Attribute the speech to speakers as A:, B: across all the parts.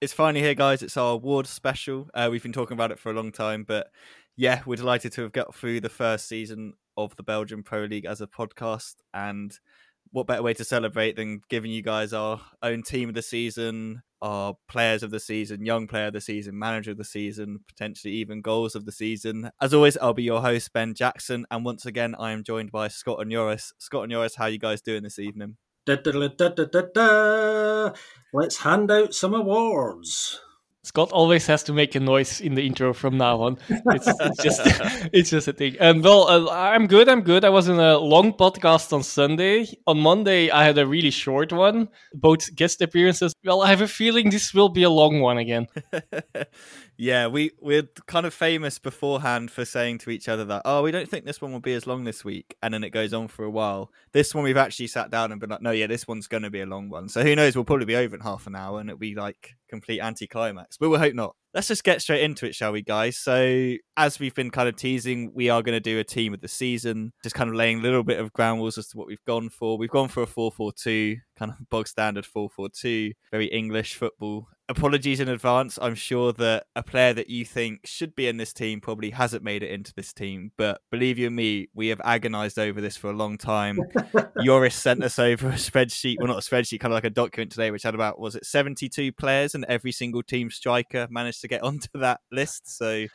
A: It's finally here, guys. It's our award special. Uh, we've been talking about it for a long time, but yeah, we're delighted to have got through the first season of the Belgian Pro League as a podcast. And what better way to celebrate than giving you guys our own team of the season, our players of the season, young player of the season, manager of the season, potentially even goals of the season. As always, I'll be your host, Ben Jackson. And once again, I am joined by Scott and Joris. Scott and Joris, how are you guys doing this evening?
B: Da, da, da, Let's hand out some awards.
C: Scott always has to make a noise in the intro from now on. It's, it's just it's just a thing. And well, uh, I'm good. I'm good. I was in a long podcast on Sunday. On Monday, I had a really short one, both guest appearances. Well, I have a feeling this will be a long one again.
A: yeah, we we're kind of famous beforehand for saying to each other that, oh, we don't think this one will be as long this week, and then it goes on for a while. This one we've actually sat down and been like, no, yeah, this one's going to be a long one. So who knows? We'll probably be over in half an hour, and it'll be like complete anticlimax. But we hope not. Let's just get straight into it, shall we, guys? So, as we've been kind of teasing, we are going to do a team of the season, just kind of laying a little bit of ground rules as to what we've gone for. We've gone for a 4 4 2, kind of bog standard 4 4 2, very English football apologies in advance. I'm sure that a player that you think should be in this team probably hasn't made it into this team. But believe you me, we have agonized over this for a long time. Joris sent us over a spreadsheet, well, not a spreadsheet, kind of like a document today, which had about, was it 72 players, and every single team striker managed to get onto that list. So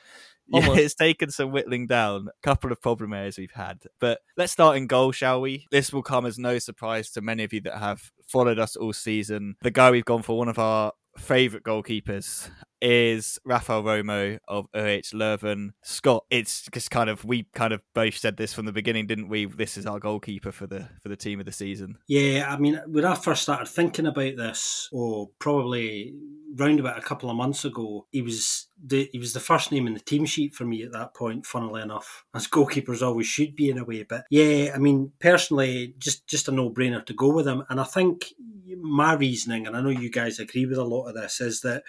A: yeah, it's taken some whittling down. A couple of problem areas we've had. But let's start in goal, shall we? This will come as no surprise to many of you that have followed us all season. The guy we've gone for, one of our favorite goalkeepers is Rafael Romo of OH Leuven. Scott, it's just kind of we kind of both said this from the beginning, didn't we? This is our goalkeeper for the for the team of the season.
B: Yeah, I mean, when I first started thinking about this, or oh, probably round about a couple of months ago, he was the he was the first name in the team sheet for me at that point. Funnily enough, as goalkeepers always should be in a way, but yeah, I mean, personally, just just a no brainer to go with him, and I think my reasoning, and I know you guys agree with a lot of this, is that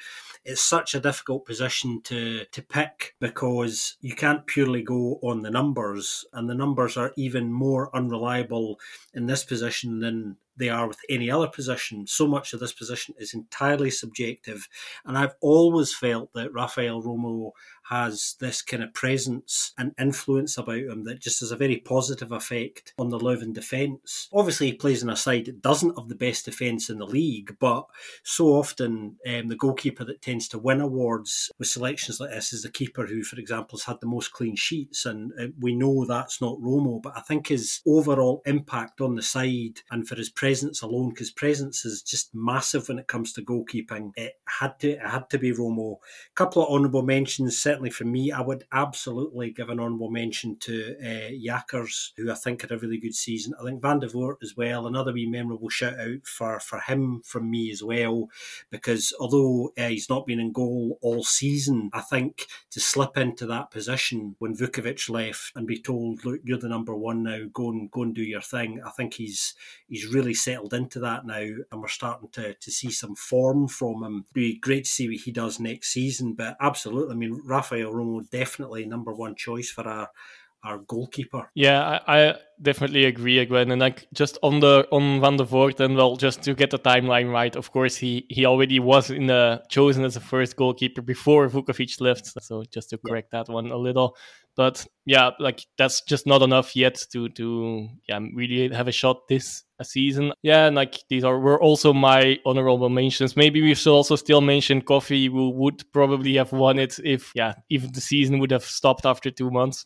B: it's such a difficult position to to pick because you can't purely go on the numbers, and the numbers are even more unreliable in this position than they are with any other position. So much of this position is entirely subjective, and I've always felt that Rafael Romo has this kind of presence and influence about him that just has a very positive effect on the Leuven defence. Obviously, he plays in a side that doesn't have the best defence in the league, but so often um, the goalkeeper that tends to win awards with selections like this is the keeper who, for example, has had the most clean sheets, and uh, we know that's not Romo, but I think his overall impact on the side and for his presence alone, because presence is just massive when it comes to goalkeeping, it had to it had to be Romo. A couple of honourable mentions certainly for me, I would absolutely give an honourable mention to uh, Jackers, who I think had a really good season. I think Van der as well, another wee memorable shout out for, for him from me as well, because although uh, he's not been in goal all season, I think to slip into that position when Vukovic left and be told, look, you're the number one now, go and go and do your thing. I think he's he's really settled into that now, and we're starting to, to see some form from him. It'd be great to see what he does next season, but absolutely, I mean, Rafa Rafael Romo definitely number one choice for our our goalkeeper.
C: Yeah, I, I definitely agree, again. And like just on the on Vandevoordt, and well, just to get the timeline right, of course he he already was in the chosen as a first goalkeeper before Vukovic left. So just to correct yeah. that one a little. But yeah, like that's just not enough yet to to yeah really have a shot this a season. Yeah, and like these are were also my honorable mentions. Maybe we should also still mention Coffee, who would probably have won it if yeah, even the season would have stopped after two months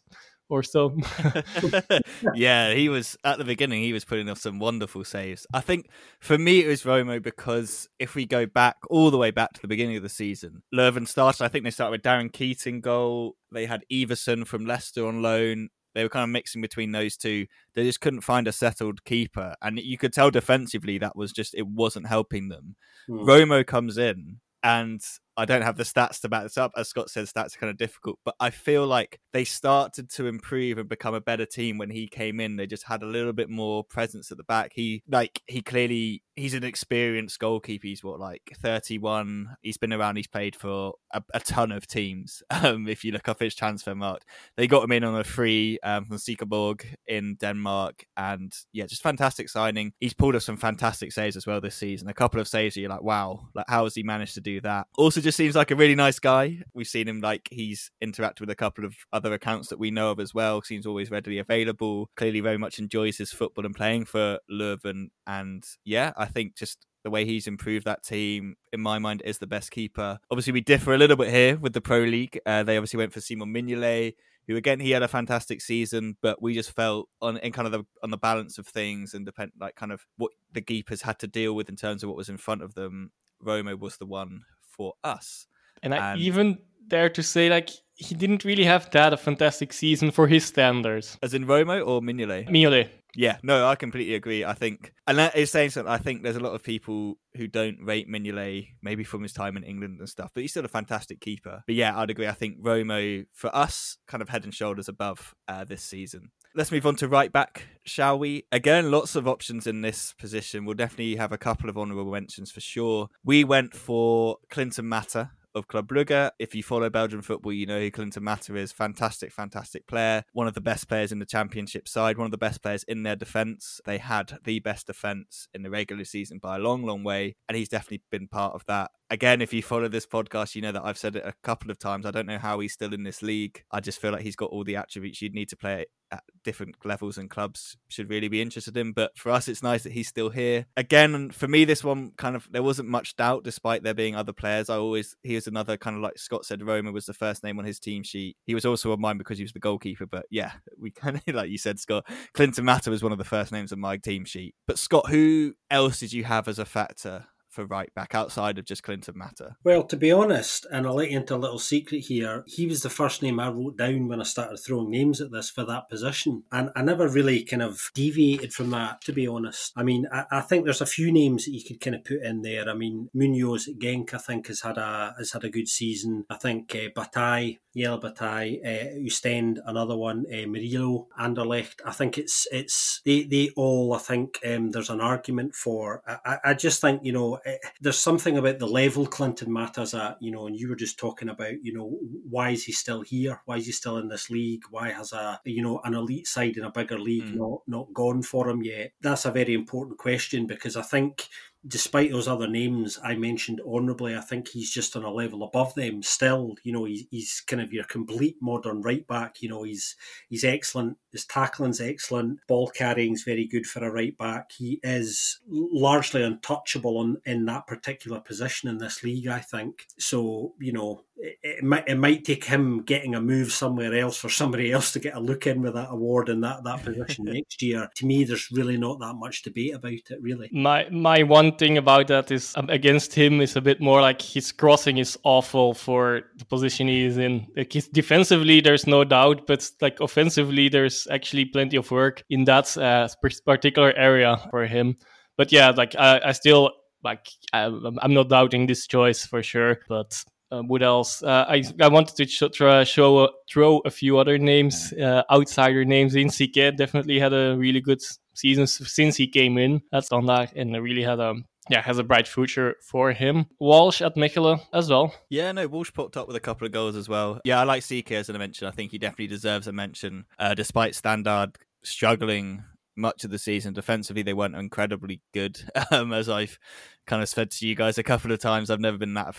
C: or so.
A: yeah, he was at the beginning. He was putting off some wonderful saves. I think for me it was Romo because if we go back all the way back to the beginning of the season, Leuven started. I think they started with Darren Keet in goal. They had Iversen from Leicester on loan. They were kind of mixing between those two. They just couldn't find a settled keeper, and you could tell defensively that was just it wasn't helping them. Hmm. Romo comes in, and I don't have the stats to back this up. As Scott said, stats are kind of difficult, but I feel like they started to improve and become a better team when he came in. They just had a little bit more presence at the back. He like he clearly he's an experienced goalkeeper. He's what like 31. He's been around. He's played for a, a ton of teams. Um, if you look up his Transfermarkt, they got him in on a free um, from Silkeborg in Denmark, and yeah, just fantastic signing. He's pulled off some fantastic saves as well this season. A couple of saves, you're like, wow, like how has he managed to do that? Also, just seems like a really nice guy. We've seen him like he's interacted with a couple of other accounts that we know of as well. Seems always readily available. Clearly, very much enjoys his football and playing for Leuven. And yeah, I think just the way he's improved that team, in my mind, is the best keeper. Obviously, we differ a little bit here with the Pro League. Uh, they obviously went for Simon Mignolet, who again he had a fantastic season, but we just felt on in kind of the on the balance of things and depend like kind of what the keepers had to deal with in terms of what was in front of them. Romo was the one for us,
C: and I and, even dare to say like he didn't really have that a fantastic season for his standards.
A: As in Romo or Mignolet?
C: Mignolet.
A: Yeah, no, I completely agree. I think, and that is saying something. I think there's a lot of people who don't rate Mignolet, maybe from his time in England and stuff, but he's still a fantastic keeper. But yeah, I'd agree. I think Romo, for us, kind of head and shoulders above uh, this season. Let's move on to right back, shall we? Again, lots of options in this position. We'll definitely have a couple of honourable mentions for sure. We went for Clinton Mata, of Club Brugge. If you follow Belgian football, you know who Clinton Mata is. Fantastic, fantastic player. One of the best players in the championship side, one of the best players in their defence. They had the best defence in the regular season by a long, long way. And he's definitely been part of that again, if you follow this podcast, you know that I've said it a couple of times. I don't know how he's still in this league. I just feel like he's got all the attributes you'd need to play at different levels and clubs should really be interested in. But for us, it's nice that he's still here. Again, for me, this one kind of there wasn't much doubt, despite there being other players. I always he was another kind of like Scott said, Romo was the first name on his team sheet. He was also on mine because he was the goalkeeper. But yeah, we kind of like you said, Scott. Clinton Mata was one of the first names on my team sheet. But Scott, who else did you have as a factor for right back outside of just Clinton Mata?
B: Well, to be honest, and I'll let you into a little secret here, he was the first name I wrote down when I started throwing names at this for that position. And I never really kind of deviated from that, to be honest. I mean, I, I think there's a few names that you could kind of put in there. I mean, Munoz at Genk, I think, has had a has had a good season. I think uh, Bataille Bataille, uh, Oostend, another one, uh, Murillo, Anderlecht. I think it's it's they they all. I think um, there's an argument for. I, I just think you know uh, there's something about the level Clinton Mata's at. You know, and you were just talking about you know why is he still here? Why is he still in this league? Why has a you know an elite side in a bigger league mm. not not gone for him yet? That's a very important question because I think despite those other names I mentioned honourably, I think he's just on a level above them. Still, you know, he's, he's kind of your complete modern right back. You know, he's he's excellent. His tackling's excellent. Ball carrying's very good for a right back. He is largely untouchable on, in that particular position in this league. I think so. You know, it, it, might it might take him getting a move somewhere else for somebody else to get a look in with that award in that that position next year. To me, there's really not that much debate about it. Really,
C: my my one thing about that is um, against him is a bit more like his crossing is awful for the position he is in. Like his defensively, there's no doubt, but like offensively, there's actually plenty of work in that uh, particular area for him. But yeah, like I, I still like I'm, I'm not doubting this choice for sure, but uh, what else? Uh, I I wanted to sh- try, show uh, throw a few other names, uh, outsider names. In Siquet definitely had a really good season since he came in at Standard and really had a yeah, has a bright future for him. Walsh at Mechelen as well.
A: Yeah, no, Walsh popped up with a couple of goals as well. Yeah, I like Siquet as a mention. I think he definitely deserves a mention, uh, despite Standard struggling much of the season defensively. They weren't incredibly good, um, as I've kind of said to you guys a couple of times. I've never been that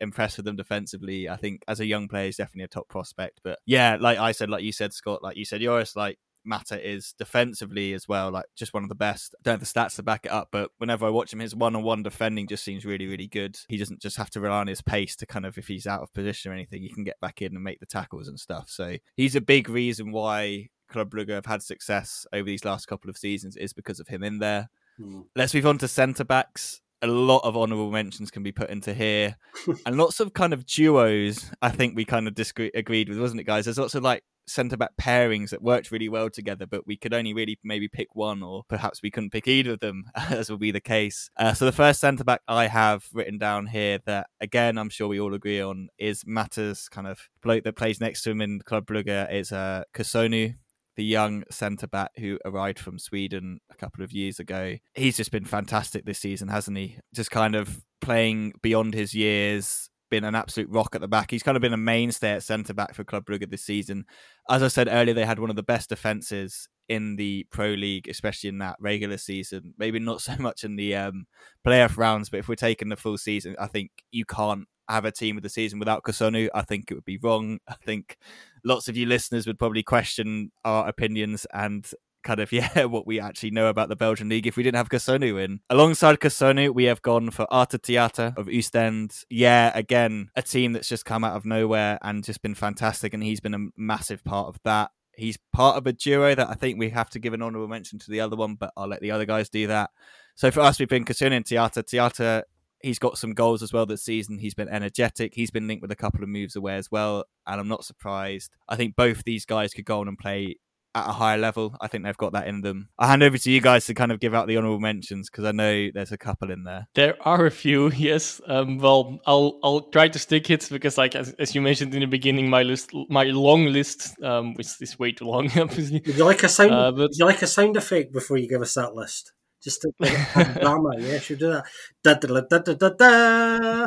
A: impressed with them defensively. I think as a young player, he's definitely a top prospect. But yeah, like I said, like you said, Scott, like you said, Joris, like Mata is defensively as well, like just one of the best. I don't have the stats to back it up, but whenever I watch him, his one-on-one defending just seems really, really good. He doesn't just have to rely on his pace to kind of, if he's out of position or anything, he can get back in and make the tackles and stuff. So he's a big reason why Club Brugge have had success over these last couple of seasons is because of him in there. Mm. Let's move on to centre backs a lot of honourable mentions can be put into here, and lots of kind of duos. I think we kind of disagreed agreed with, wasn't it, guys? There's lots of like centre back pairings that worked really well together, but we could only really maybe pick one, or perhaps we couldn't pick either of them, as will be the case. Uh, so the first centre back I have written down here that again I'm sure we all agree on is Mata's kind of bloke that plays next to him in Club Brugge is uh, Kossounou the young centre back who arrived from Sweden a couple of years ago. He's just been fantastic this season, hasn't he? Just kind of playing beyond his years, been an absolute rock at the back. He's kind of been a mainstay at centre back for Club Brugge this season. As I said earlier, they had one of the best defences in the Pro League, especially in that regular season. Maybe not so much in the um, playoff rounds, but if we're taking the full season, I think you can't have a team of the season without Kossounou. I think it would be wrong. I think lots of you listeners would probably question our opinions and kind of yeah what we actually know about the Belgian league if we didn't have Kossounou in. Alongside Kossounou, we have gone for Arthur Theate of Ostend. Yeah, again, a team that's just come out of nowhere and just been fantastic, and he's been a massive part of that. He's part of a duo that I think we have to give an honourable mention to the other one, but I'll let the other guys do that. So for us, we've been Kossounou and Theate. Theate he's got some goals as well this season. He's been energetic. He's been linked with a couple of moves away as well, and I'm not surprised. I think both these guys could go on and play at a higher level. I think they've got that in them. I hand over to you guys to kind of give out the honourable mentions because I know there's a couple in there.
C: There are a few, yes. Um, well, I'll I'll try to stick it because, like as, as, you mentioned in the beginning, my list, my long list, um, which is way too long.
B: Obviously. Would you like a sound? Uh, but... You like a sound effect before you give us that list? Just to drama, yeah, should do that. Da, da, da, da, da, da.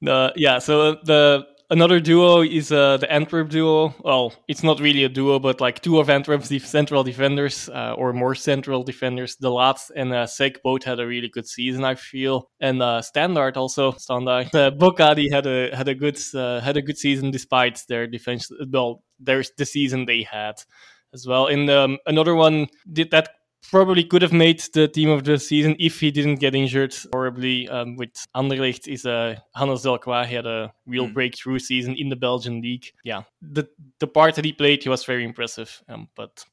C: no, yeah. So the Another duo is uh, the Antwerp duo. Well, it's not really a duo, but like two of Antwerp's central defenders, uh, or more central defenders, De Laet and uh, both had a really good season, I feel. And uh, Standard also, Standard. Uh, Bokadi had a had a good uh, had a good season despite their defense. Well, there's the season they had as well. And um, another one did that probably could have made the team of the season if he didn't get injured horribly. Um, with Anderlecht is uh, Hannes Delcroix. He had a real mm. breakthrough season in the Belgian league. Yeah, the the part that he played, he was very impressive. Um, but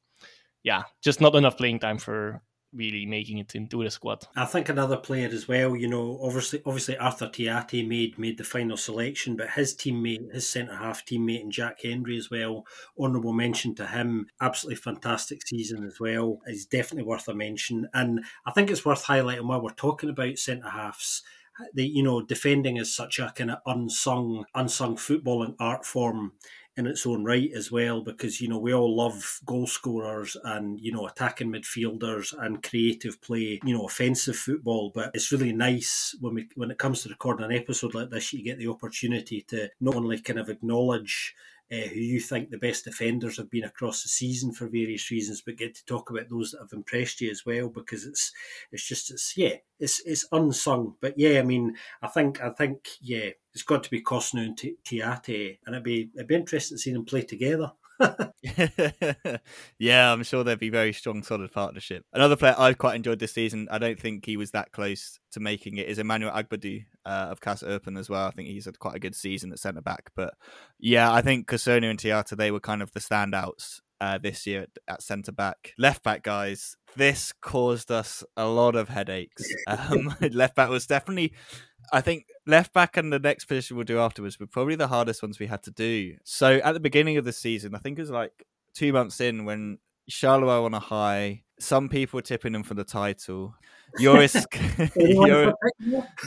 C: yeah, just not enough playing time for really making it into the squad.
B: I think another player as well. You know, obviously, obviously Arthur Theate made made the final selection, but his teammate, his centre half teammate, and Jack Hendry as well. Honourable mention to him. Absolutely fantastic season as well. Is definitely worth a mention, and I think it's worth highlighting while we're talking about centre halves the you know defending is such a kind of unsung unsung footballing art form in its own right as well because you know we all love goal scorers and you know attacking midfielders and creative play you know offensive football. But it's really nice when we when it comes to recording an episode like this you get the opportunity to not only kind of acknowledge uh, who you think the best defenders have been across the season for various reasons, but get to talk about those that have impressed you as well because it's it's just it's yeah it's it's unsung, but yeah I mean I think I think yeah it's got to be Kossounou and Theate, and it'd be it'd be interesting to see them play together.
A: yeah, I'm sure there'd be very strong, solid partnership. Another player I've quite enjoyed this season, I don't think he was that close to making it, is Emmanuel Agbadou uh, of KAS Eupen as well. I think he's had quite a good season at centre back. But yeah, I think Kossounou and Theate, they were kind of the standouts uh, this year at, at centre back. Left back, guys, this caused us a lot of headaches. Um, left back was definitely I think left back and the next position we'll do afterwards were probably the hardest ones we had to do. So at the beginning of the season, I think it was like two months in when Charleroi on a high, some people were tipping him for the title. Joris, no,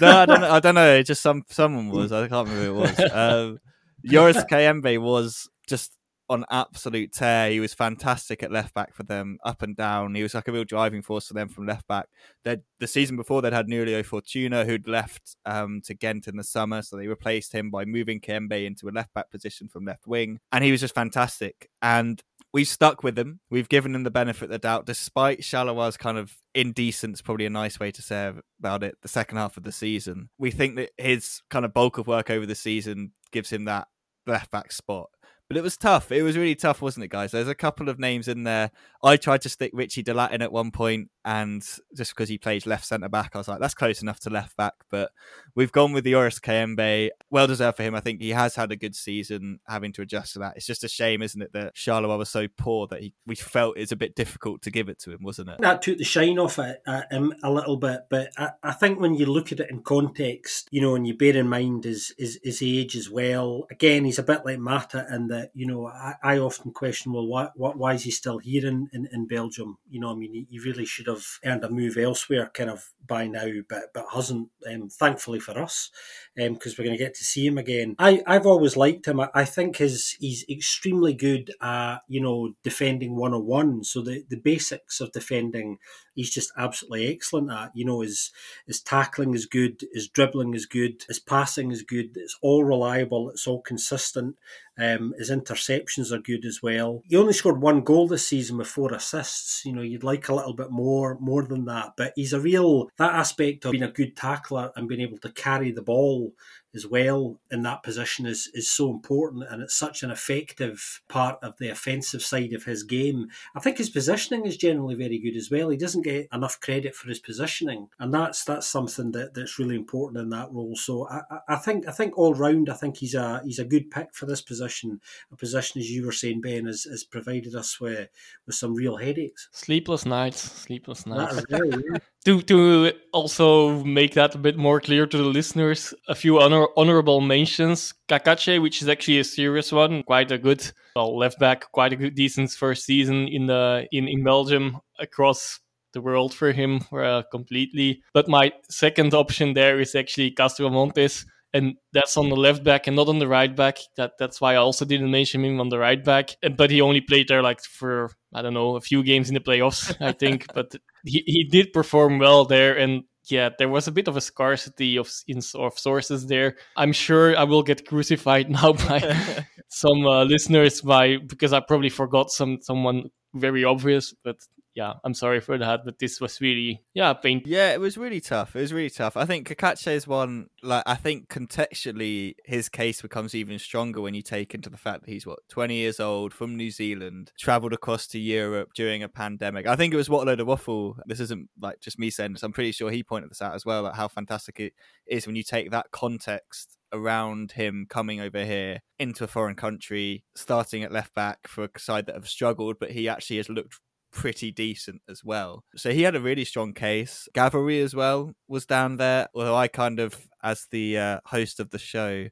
A: I don't know. I don't know. Just some someone was. I can't remember who it was. Um, Joris Kayembe was just on absolute tear. He was fantastic at left back for them, up and down. He was like a real driving force for them from left back. They'd, the season before, they'd had Nurio Fortuna, who'd left um, to Ghent in the summer, so they replaced him by moving Kembe into a left back position from left wing, and he was just fantastic. And we've stuck with him. We've given him the benefit of the doubt, despite Charleroi kind of indecent, probably a nice way to say about it, the second half of the season. We think that his kind of bulk of work over the season gives him that left back spot. But it was tough. It was really tough, wasn't it, guys? There's a couple of names in there. I tried to stick Ritchie De Laet in at one point, and just because he plays left centre back, I was like, that's close enough to left back. But we've gone with the Kayembe. Well deserved for him. I think he has had a good season having to adjust to that. It's just a shame, isn't it, that Charleroi was so poor that he, we felt it's a bit difficult to give it to him, wasn't it?
B: That took the shine off it, uh, a little bit. But I, I, think when you look at it in context, you know, and you bear in mind his, his, his age as well, again, he's a bit like Mata in that you know I, I often question, well, why, why is he still here in, in, in Belgium? You know, I mean, he, he, really should have earned a move elsewhere, kind of by now, but but hasn't. Um, thankfully for us, because um, we're going to get to see him again. I I've always liked him. I, I think his he's extremely good at you know defending one on one. So the the basics of defending he's just absolutely excellent at. You know, his his tackling is good, his dribbling is good, his passing is good. It's all reliable. It's all consistent. Um, his interceptions are good as well. He only scored one goal this season with four assists. You know, you'd like a little bit more, more than that. But he's a real that aspect of being a good tackler and being able to carry the ball as well in that position is is so important and it's such an effective part of the offensive side of his game. I think his positioning is generally very good as well. He doesn't get enough credit for his positioning and that's that's something that, that's really important in that role. So I, I think I think all round I think he's a he's a good pick for this position. A position as you were saying, Ben, has, has provided us with with some real headaches.
C: Sleepless nights, sleepless nights. to to also make that a bit more clear to the listeners, a few honor, honorable mentions. Cacace, which is actually a serious one, quite a good well, left back, quite a good decent first season in the in, in Belgium across the world for him uh, completely. But my second option there is actually Castro Montes, and that's on the left back and not on the right back. That that's why I also didn't mention him on the right back. But he only played there like for I don't know a few games in the playoffs, I think. but he, he did perform well there, and yeah, there was a bit of a scarcity of of sources there. I'm sure I will get crucified now by some uh, listeners by because I probably forgot some someone very obvious, but yeah, I'm sorry for that, but this was really yeah painful.
A: Yeah, it was really tough. It was really tough. I think is one like I think contextually his case becomes even stronger when you take into the fact that he's what 20 years old from New Zealand, travelled across to Europe during a pandemic. I think it was what load of waffle. This isn't like just me saying this. I'm pretty sure he pointed this out as well. Like how fantastic it is when you take that context around him coming over here into a foreign country, starting at left back for a side that have struggled, but he actually has looked pretty decent as well. So he had a really strong case. Gavory as well was down there, although I kind of, as the uh, host of the show,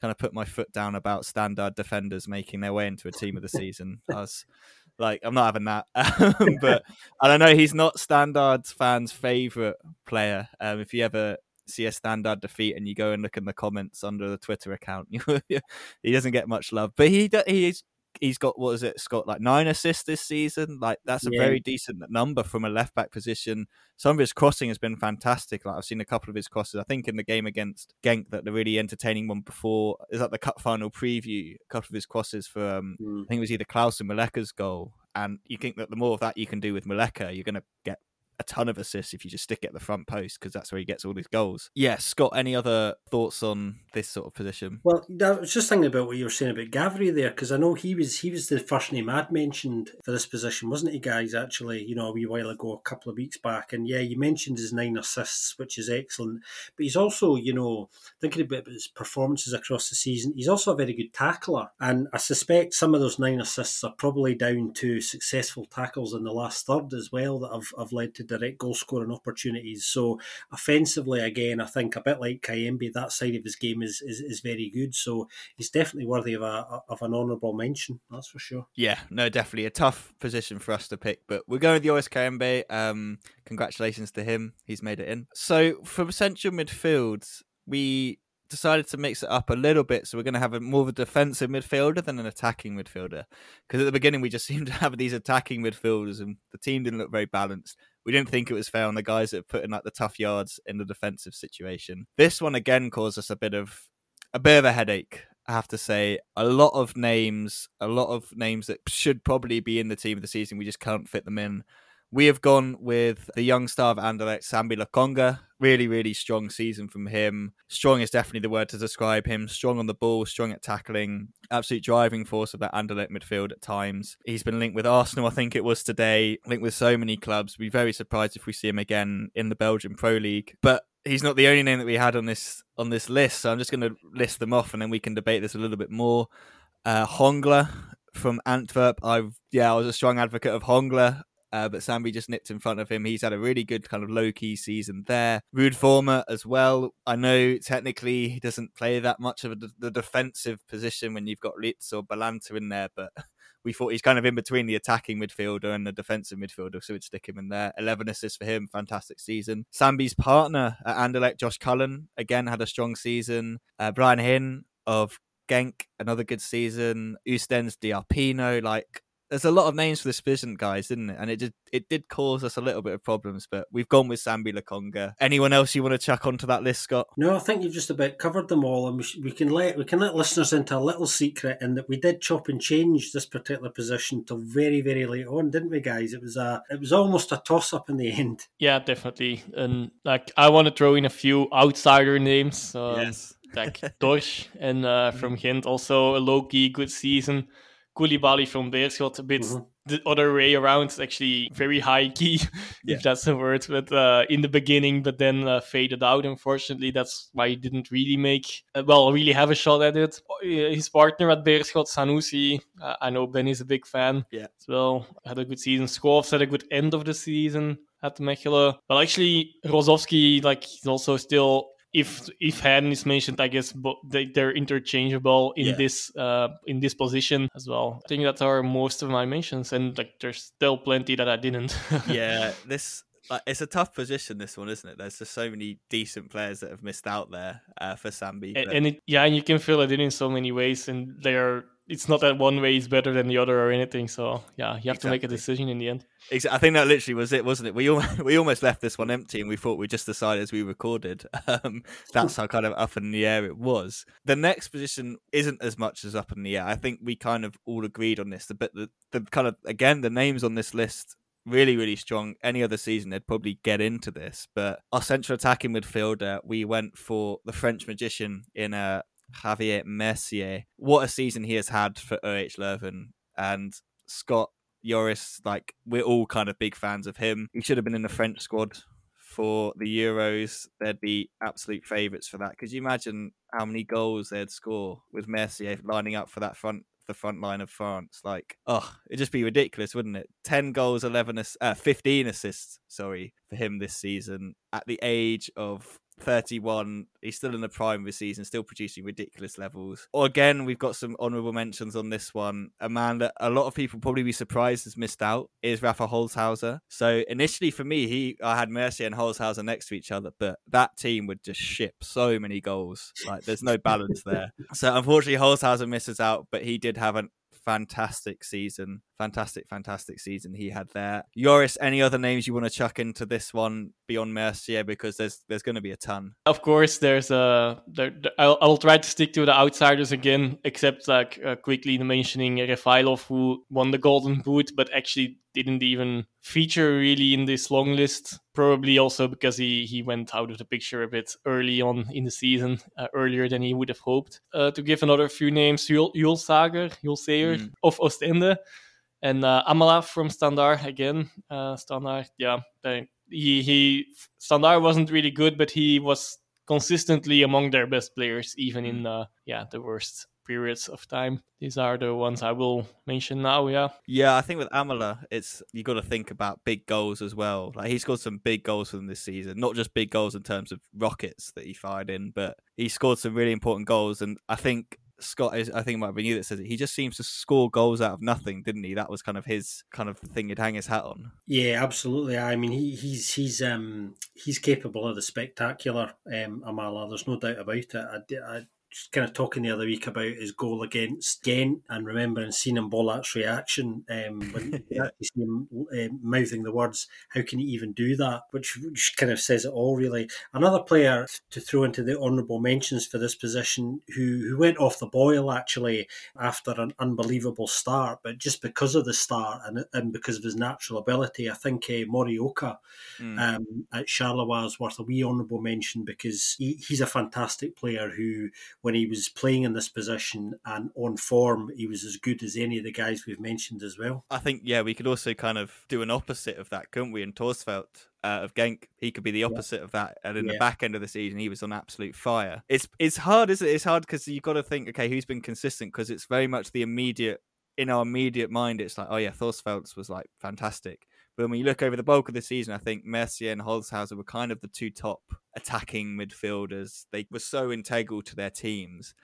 A: kind of put my foot down about standard defenders making their way into a team of the season. I was like, I'm not having that. but I don't know, he's not Standard's fans' favourite player. Um, if you ever see a standard defeat and you go and look in the comments under the Twitter account, he doesn't get much love. But he he's he's got what is it? Scott like nine assists this season. Like that's a yeah. very decent number from a left back position. Some of his crossing has been fantastic. Like I've seen a couple of his crosses. I think in the game against Genk that the really entertaining one before is that the cup final preview. A couple of his crosses for um, mm. I think it was either Klauss and Muleka's goal. And you think that the more of that you can do with Muleka, you're going to get a ton of assists if you just stick it at the front post because that's where he gets all his goals. Yeah, Scott, any other thoughts on this sort of position?
B: Well, I was just thinking about what you were saying about Gavory there because I know he was he was the first name I'd mentioned for this position, wasn't he, guys? Actually, you know, a wee while ago, a couple of weeks back, and yeah, you mentioned his nine assists, which is excellent. But he's also, you know, thinking about his performances across the season, he's also a very good tackler, and I suspect some of those nine assists are probably down to successful tackles in the last third as well that have, have led to direct goal scoring opportunities. So offensively, again, I think a bit like Kayembe, that side of his game is, is, is very good. So he's definitely worthy of a of an honourable mention. That's for sure.
A: Yeah, no, definitely a tough position for us to pick, but we're going with Joris Kayembe. Um, congratulations to him; he's made it in. So for central midfield, we decided to mix it up a little bit. So we're going to have a more of a defensive midfielder than an attacking midfielder. Because at the beginning, we just seemed to have these attacking midfielders and the team didn't look very balanced. We didn't think it was fair on the guys that put in like the tough yards in the defensive situation. This one again caused us a bit of a bit of a headache. I have to say, a lot of names, a lot of names that should probably be in the team of the season. We just can't fit them in. We have gone with the young star of Anderlecht, Sambi Lokonga. Really, really strong season from him. Strong is definitely the word to describe him. Strong on the ball, strong at tackling, absolute driving force of that Anderlecht midfield at times. He's been linked with Arsenal, I think it was today, linked with so many clubs. We'd be very surprised if we see him again in the Belgian Pro League. But he's not the only name that we had on this on this list, so I'm just going to list them off and then we can debate this a little bit more. Uh, Hongla from Antwerp. I yeah, I was a strong advocate of Hongla uh, but Sambi just nipped in front of him. He's had a really good kind of low key season there. Ruud Vormer as well. I know technically he doesn't play that much of the defensive position when you've got Rits or Balanta in there, but we thought he's kind of in between the attacking midfielder and the defensive midfielder, so we'd stick him in there. 11 assists for him, fantastic season. Sambi's partner at Anderlecht, Josh Cullen, again had a strong season. Uh, Bryan Heynen of Genk, another good season. Ustens, Diarpino, like there's a lot of names for this division, guys, didn't it? And it did it did cause us a little bit of problems, but we've gone with Sambi Lokonga. Anyone else you want to chuck onto that list, Scott?
B: No, I think you've just about covered them all, and we, sh- we can let we can let listeners into a little secret in that we did chop and change this particular position till very very late on, didn't we, guys? It was a it was almost a toss up in the end.
C: Yeah, definitely. And like I want to throw in a few outsider names.
A: Um, yes.
C: like Dorsch and uh, from Ghent, also a low key good season. Coulibaly from Beerschot, a bit mm-hmm. the other way around, actually very high key, yeah. if that's a word, but uh, in the beginning, but then uh, faded out. Unfortunately, that's why he didn't really make, uh, well, really have a shot at it. Uh, his partner at Beerschot, Sanusi, uh, I know Ben is a big fan
A: yeah.
C: as well, had a good season. Schoofs had a good end of the season at Mechelen. But actually, Rozovsky, like, he's also still if if Hayden is mentioned, I guess they, they're interchangeable in yeah. this uh, in this position as well. I think that are most of my mentions, and like there's still plenty that I didn't.
A: yeah, this like, it's a tough position. This one, isn't it? There's just so many decent players that have missed out there uh, for Sambi.
C: And, and it, yeah, and you can feel it in so many ways, and they're it's not that one way is better than the other or anything. So yeah, you have exactly. to make a decision in the end.
A: Exactly. I think that literally was it, wasn't it? We all, we almost left this one empty, and we thought we just decided as we recorded. Um, that's how kind of up in the air it was. The next position isn't as much as up in the air. I think we kind of all agreed on this. But the, the kind of again the names on this list really, really strong. Any other season, they'd probably get into this. But our central attacking midfielder, we went for the French magician in a Xavier Mercier. What a season he has had for OH Leuven. And Scott Joris, like, we're all kind of big fans of him. He should have been in the French squad for the Euros. They'd be absolute favourites for that. Could you imagine how many goals they'd score with Mercier lining up for that front the front line of France. Like, oh, it'd just be ridiculous, wouldn't it? 10 goals, 11, uh, 15 assists, sorry, for him this season at the age of 31. He's still in the prime of his season, still producing ridiculous levels. Or again, we've got some honourable mentions on this one. A man that a lot of people probably be surprised has missed out is Rafa Holzhauser. So initially for me, he I had Mercier and Holzhauser next to each other, but that team would just ship so many goals. Like there's no balance there. So unfortunately, Holzhauser misses out, but he did have an fantastic season. Fantastic, fantastic season he had there. Joris, any other names you want to chuck into this one beyond Mercier? Because there's there's going to be a ton.
C: Of course, there's a. Uh, there, there, I'll, I'll try to stick to the outsiders again, except like uh, quickly mentioning Refaelov, who won the Golden Boot, but actually didn't even feature really in this long list. Probably also because he, he went out of the picture a bit early on in the season, uh, earlier than he would have hoped. Uh, to give another few names, Hjulsager, Jul Sayer mm. of Ostende, and uh, Amallah from Standard again. Uh, Standard, yeah, they, he he Standard wasn't really good, but he was consistently among their best players, even in uh, yeah the worst periods of time. These are the ones I will mention now. Yeah.
A: Yeah, I think with Amallah, it's you got to think about big goals as well. Like he scored some big goals for them this season, not just big goals in terms of rockets that he fired in, but he scored some really important goals. And I think Scott is, I think it might have been you that says it. He just seems to score goals out of nothing, didn't he? That was kind of his kind of thing he'd hang his hat on.
B: Yeah, absolutely. I mean, he, he's he's um he's capable of the spectacular. Um, Amallah, there's no doubt about it. I, I kind of talking the other week about his goal against Ghent and remembering seeing him reaction um, when yeah. you see him uh, mouthing the words, how can he even do that? Which, which kind of says it all, really. Another player to throw into the honourable mentions for this position who, who went off the boil actually after an unbelievable start, but just because of the start and, and because of his natural ability, I think uh, Morioka mm. um, at Charleroi is worth a wee honourable mention because he, he's a fantastic player who when he was playing in this position and on form, he was as good as any of the guys we've mentioned as well.
A: I think, yeah, we could also kind of do an opposite of that, couldn't we? And Thorstvedt uh, of Genk, he could be the opposite yeah. of that. And in yeah. the back end of the season, he was on absolute fire. It's it's hard, isn't it? It's hard because you've got to think, okay, who's been consistent? Because it's very much the immediate, in our immediate mind, it's like, oh yeah, Thorstvedt was like fantastic. But when you look over the bulk of the season, I think Mercier and Holzhauser were kind of the two top attacking midfielders. They were so integral to their teams.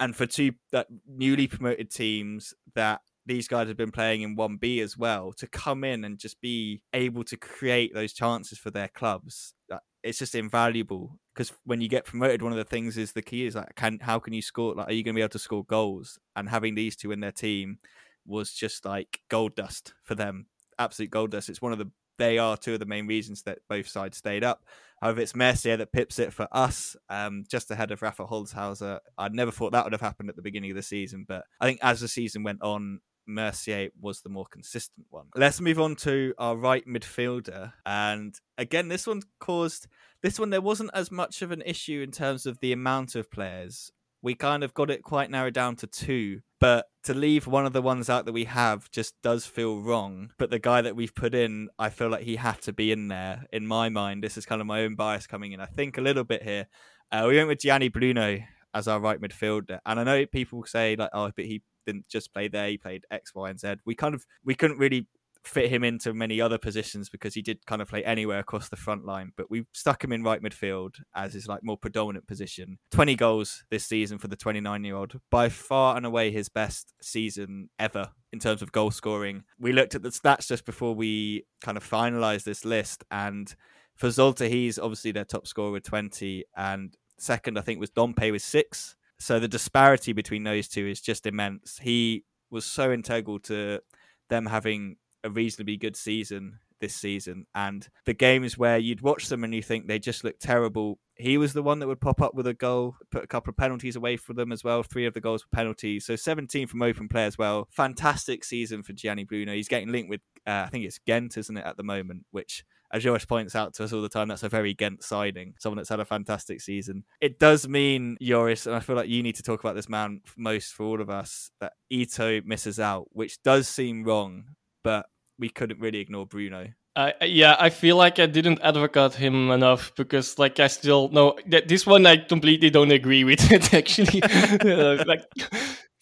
A: And for two that newly promoted teams that these guys have been playing in 1B as well to come in and just be able to create those chances for their clubs uh, it's just invaluable because when you get promoted one of the things is the key is like can how can you score like are you going to be able to score goals and having these two in their team was just like gold dust for them absolute gold dust it's one of the they are two of the main reasons that both sides stayed up. However, it's Mercier that pips it for us, um, just ahead of Rafa Holzhauser. I never thought that would have happened at the beginning of the season, but I think as the season went on, Mercier was the more consistent one. Let's move on to our right midfielder. And again, this one caused this one there wasn't as much of an issue in terms of the amount of players. We kind of got it quite narrowed down to two, but to leave one of the ones out that we have just does feel wrong. But the guy that we've put in, I feel like he had to be in there. In my mind, this is kind of my own bias coming in. I think a little bit here. Uh, we went with Gianni Bruno as our right midfielder, and I know people say like, "Oh, but he didn't just play there; he played X, Y, and Z." We kind of we couldn't really fit him into many other positions because he did kind of play anywhere across the front line. But we stuck him in right midfield as his like more predominant position. 20 goals this season for the 29 year old, by far and away his best season ever in terms of goal scoring. We looked at the stats just before we kind of finalized this list, and for Zulte, he's obviously their top scorer with 20, and second I think was Dompe with six. So the disparity between those two is just immense. He was so integral to them having a reasonably good season this season. And the games where you'd watch them and you think they just look terrible, he was the one that would pop up with a goal, put a couple of penalties away for them as well. Three of the goals were penalties. So 17 from open play as well. Fantastic season for Gianni Bruno. He's getting linked with, uh, I think it's Ghent, isn't it, at the moment, which as Josh points out to us all the time, that's a very Ghent signing, someone that's had a fantastic season. It does mean, Joris, and I feel like you need to talk about this man most for all of us, that Ito misses out, which does seem wrong, but we couldn't really ignore Bruno.
C: Uh, yeah, I feel like I didn't advocate him enough because, like, I still no this one I completely don't agree with it. Actually, like,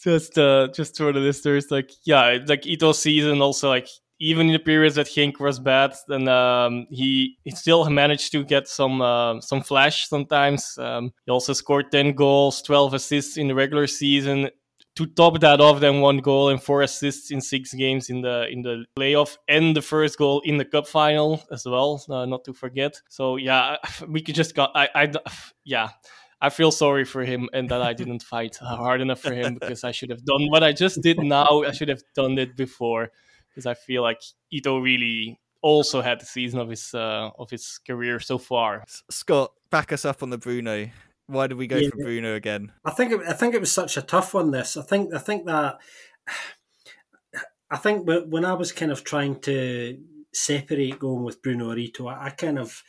C: just uh, just for the listeners, like, yeah, like Ito's season also like even in the periods that Genk was bad, then um, he he still managed to get some uh, some flash sometimes. Um, he also scored ten goals, twelve assists in the regular season to top that off, then one goal and four assists in six games in the in the playoff, and the first goal in the cup final as well. Uh, not to forget. So yeah, we could just got. I, I yeah. I feel sorry for him and that I didn't fight hard enough for him because I should have done what I just did now. I should have done it before because I feel like Ito really also had the season of his uh, of his career so far.
A: Scott, back us up on the Bruno why did we go yeah. for Bruno again?
B: I think it, I think it was such a tough one. This I think I think that I think when I was kind of trying to separate going with Bruno or Ito, I kind of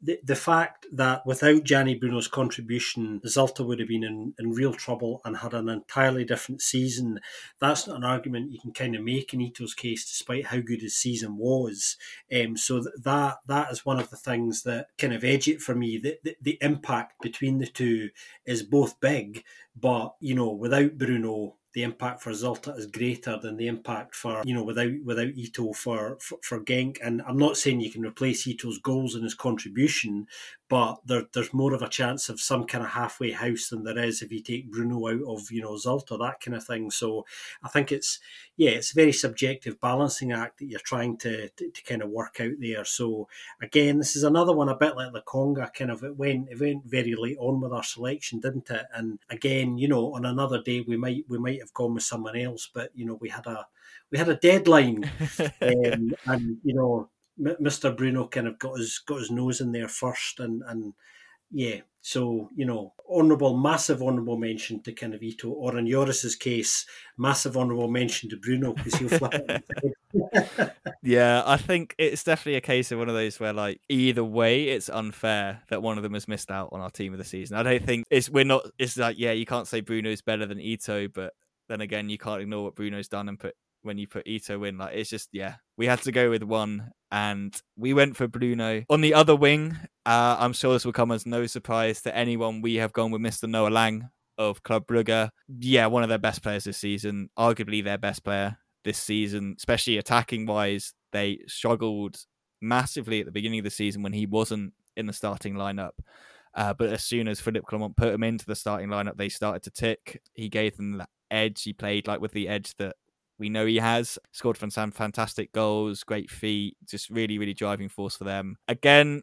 B: the, the fact that without Gianni Bruno's contribution, Zulte would have been in, in real trouble and had an entirely different season. That's not an argument you can kind of make in Ito's case, despite how good his season was. Um, so that that is one of the things that kind of edge it for me. The, the, the impact between the two is both big, but you know, without Bruno, the impact for Zulte is greater than the impact for you know without without Ito for, for for Genk. And I'm not saying you can replace Ito's goals and his contribution, but there, there's more of a chance of some kind of halfway house than there is if you take Bruno out of you know Zulte that kind of thing. So I think it's yeah, it's a very subjective balancing act that you're trying to, to, to kind of work out there. So again, this is another one a bit like the Conga kind of it went it went very late on with our selection, didn't it? And again, you know, on another day we might we might have gone with someone else, but you know we had a we had a deadline, um, and you know Mr. Bruno kind of got his got his nose in there first, and and yeah, so you know, honourable, massive honourable mention to kind of Ito, or in Joris's case, massive honourable mention to Bruno because he'll flip
A: yeah, I think it's definitely a case of one of those where like either way, it's unfair that one of them has missed out on our team of the season. I don't think it's we're not. It's like yeah, you can't say Bruno's better than Ito, but then again, you can't ignore what Bruno's done and put when you put Ito in. Like it's just yeah, we had to go with one, and we went for Bruno on the other wing. Uh, I'm sure this will come as no surprise to anyone. We have gone with Mr. Noah Lang of Club Brugge. Yeah, one of their best players this season, arguably their best player. this season, especially attacking wise. They struggled massively at the beginning of the season when he wasn't in the starting lineup. Uh, but as soon as Philippe Clement put him into the starting lineup, they started to tick. He gave them that edge. He played like with the edge that we know he has. Scored from some fantastic goals, great feet, just really, really driving force for them. Again,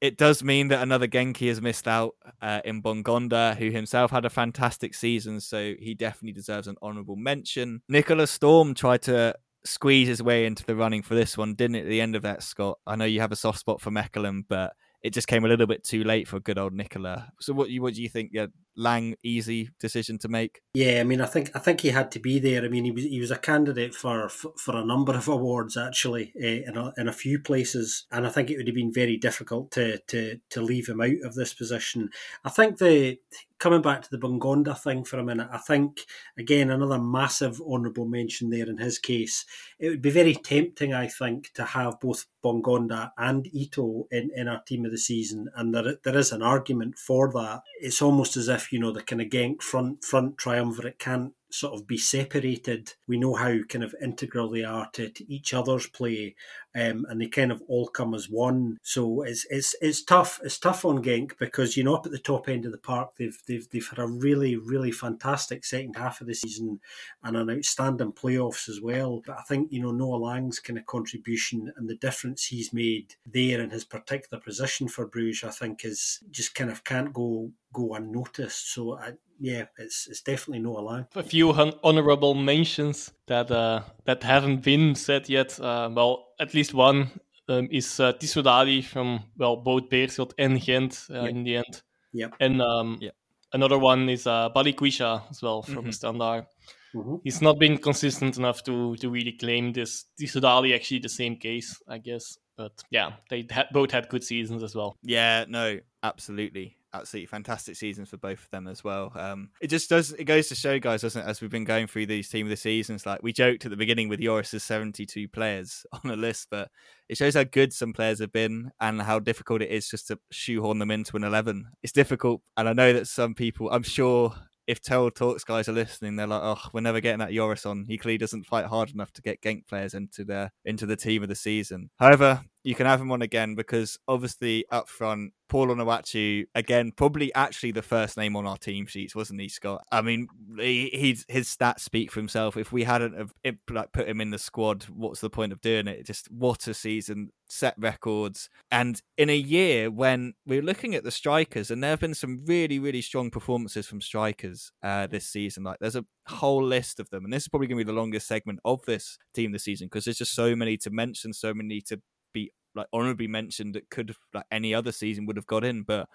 A: it does mean that another Genki has missed out uh, in Bongonda, who himself had a fantastic season, so he definitely deserves an honourable mention. Nicholas Storm tried to squeeze his way into the running for this one, didn't it, at the end of that, Scott? I know you have a soft spot for Mechelen, but it just came a little bit too late for good old Nikola. So what what do you think? Yeah, Lang easy decision to make.
B: Yeah, I mean, I think I think he had to be there. I mean, he was he was a candidate for for a number of awards actually uh, in a, in a few places, and I think it would have been very difficult to to to leave him out of this position. I think the coming back to the Bongonda thing for a minute, I think again another massive honourable mention there in his case. It would be very tempting, I think, to have both Bongonda and Ito in, in our team of the season, and there there is an argument for that. It's almost as if you know the kind of Genk front front triumvirate can't sort of be separated. We know how kind of integral they are to, to each other's play, um, and they kind of all come as one. So it's it's it's tough. It's tough on Genk because you know up at the top end of the park they've they've they've had a really really fantastic second half of the season and an outstanding playoffs as well. But I think you know Noah Lang's kind of contribution and the difference he's made there in his particular position for Bruges, I think, is just kind of can't go go unnoticed. So I, yeah, it's it's definitely not alarm.
C: A few honorable mentions that uh, that haven't been said yet. Uh, well, at least one um, is uh, Tissoudali from well both Beerschot and Ghent uh, in the end.
B: Yeah,
C: and um,
A: yep.
C: another one is uh, Balikwisha as well from mm-hmm. Standard. Mm-hmm. He's not been consistent enough to to really claim this. Tissoudali actually the same case, I guess. But yeah, they ha- both had good seasons as well.
A: Yeah, no, absolutely absolutely fantastic seasons for both of them as well. Um, it just does it goes to show, guys, doesn't it? As we've been going through these team of the seasons, like we joked at the beginning with Joris's seventy-two players on a list, but it shows how good some players have been and how difficult it is just to shoehorn them into an eleven. It's difficult, and I know that some people, I'm sure. If Tell Talks guys are listening, they're like, "Oh, we're never getting that Joris on. He clearly doesn't fight hard enough to get Genk players into the into the team of the season." However, you can have him on again because obviously up front, Paul Onuachu again, probably actually the first name on our team sheets, wasn't he, Scott? I mean, he, his stats speak for himself. If we hadn't have like put him in the squad, what's the point of doing it? Just what a season, set records, and in a year when we're looking at the strikers, and there have been some really, really strong performances from strikers uh, this season. Like there's a whole list of them, and this is probably going to be the longest segment of this team this season because there's just so many to mention, so many to be like honorably mentioned that could like any other season would have got in, but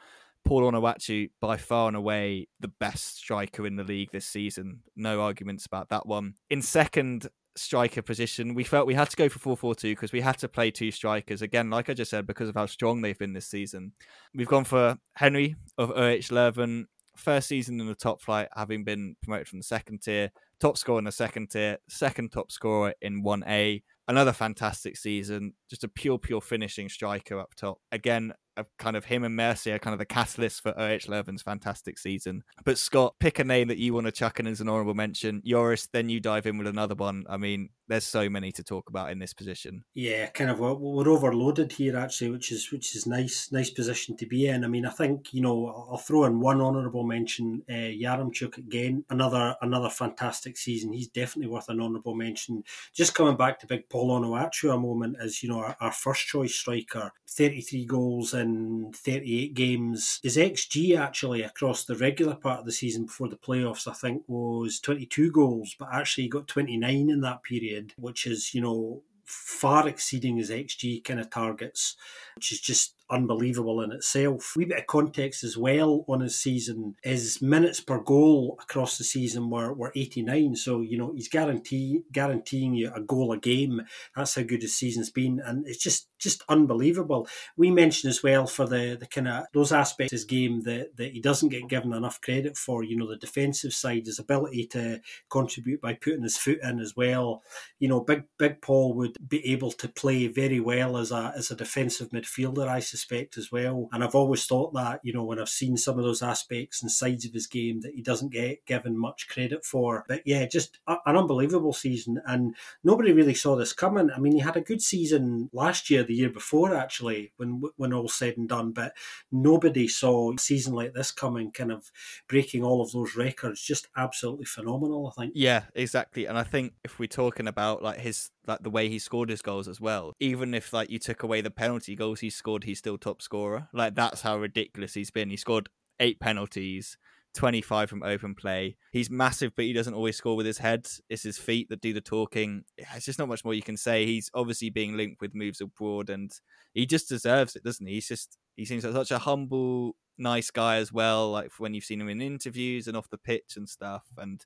A: Paul Onuachu by far and away the best striker in the league this season. No arguments about that one. In second striker position, we felt we had to go for 4-4-2 because we had to play two strikers again, like I just said, because of how strong they've been this season. We've gone for Henry of OH Leuven, first season in the top flight, having been promoted from the second tier, top scorer in the second tier, second top scorer in 1A, another fantastic season. Just a pure, pure finishing striker up top. Again, kind of him and Mercier are kind of the catalyst for OH Leuven's fantastic season. But Scott, pick a name that you want to chuck in as an honourable mention. Joris, then you dive in with another one. I mean, there's so many to talk about in this position.
B: Yeah, kind of we're overloaded here actually, which is which is nice, nice position to be in. I mean, I think you know I'll throw in one honourable mention. Uh, Yaremchuk again, another another fantastic season. He's definitely worth an honourable mention. Just coming back to Big Paul Onuachu a moment as you know our, our first choice striker, 33 goals in 38 games. His xG actually across the regular part of the season before the playoffs, I think, was 22 goals, but actually he got 29 in that period period, which is, you know, far exceeding his XG kind of targets, which is just unbelievable in itself. A wee bit of context as well on his season. His minutes per goal across the season were, were 89. So, you know, he's guarantee, guaranteeing you a goal a game. That's how good his season's been. And it's just just unbelievable. We mentioned as well for the, the kind of those aspects of his game that, that he doesn't get given enough credit for, you know, the defensive side, his ability to contribute by putting his foot in as well. You know, Big Big Paul would be able to play very well as a as a defensive midfielder, I suspect suspect as well. And I've always thought that, you know, when I've seen some of those aspects and sides of his game that he doesn't get given much credit for. But yeah, just a, an unbelievable season. And nobody really saw this coming. I mean, he had a good season last year, the year before, actually, when when all said and done. But nobody saw a season like this coming, kind of breaking all of those records. Just absolutely phenomenal, I think.
A: Yeah, exactly. And I think if we're talking about like his like the way he scored his goals as well, even if like you took away the penalty goals he scored, he's still top scorer. Like that's how ridiculous he's been. He scored eight penalties. 25 from open play. He's massive, but he doesn't always score with his head. It's his feet that do the talking. It's just not much more you can say. He's obviously being linked with moves abroad, and he just deserves it, doesn't he? He's just he seems like such a humble, nice guy as well. Like when you've seen him in interviews and off the pitch and stuff, and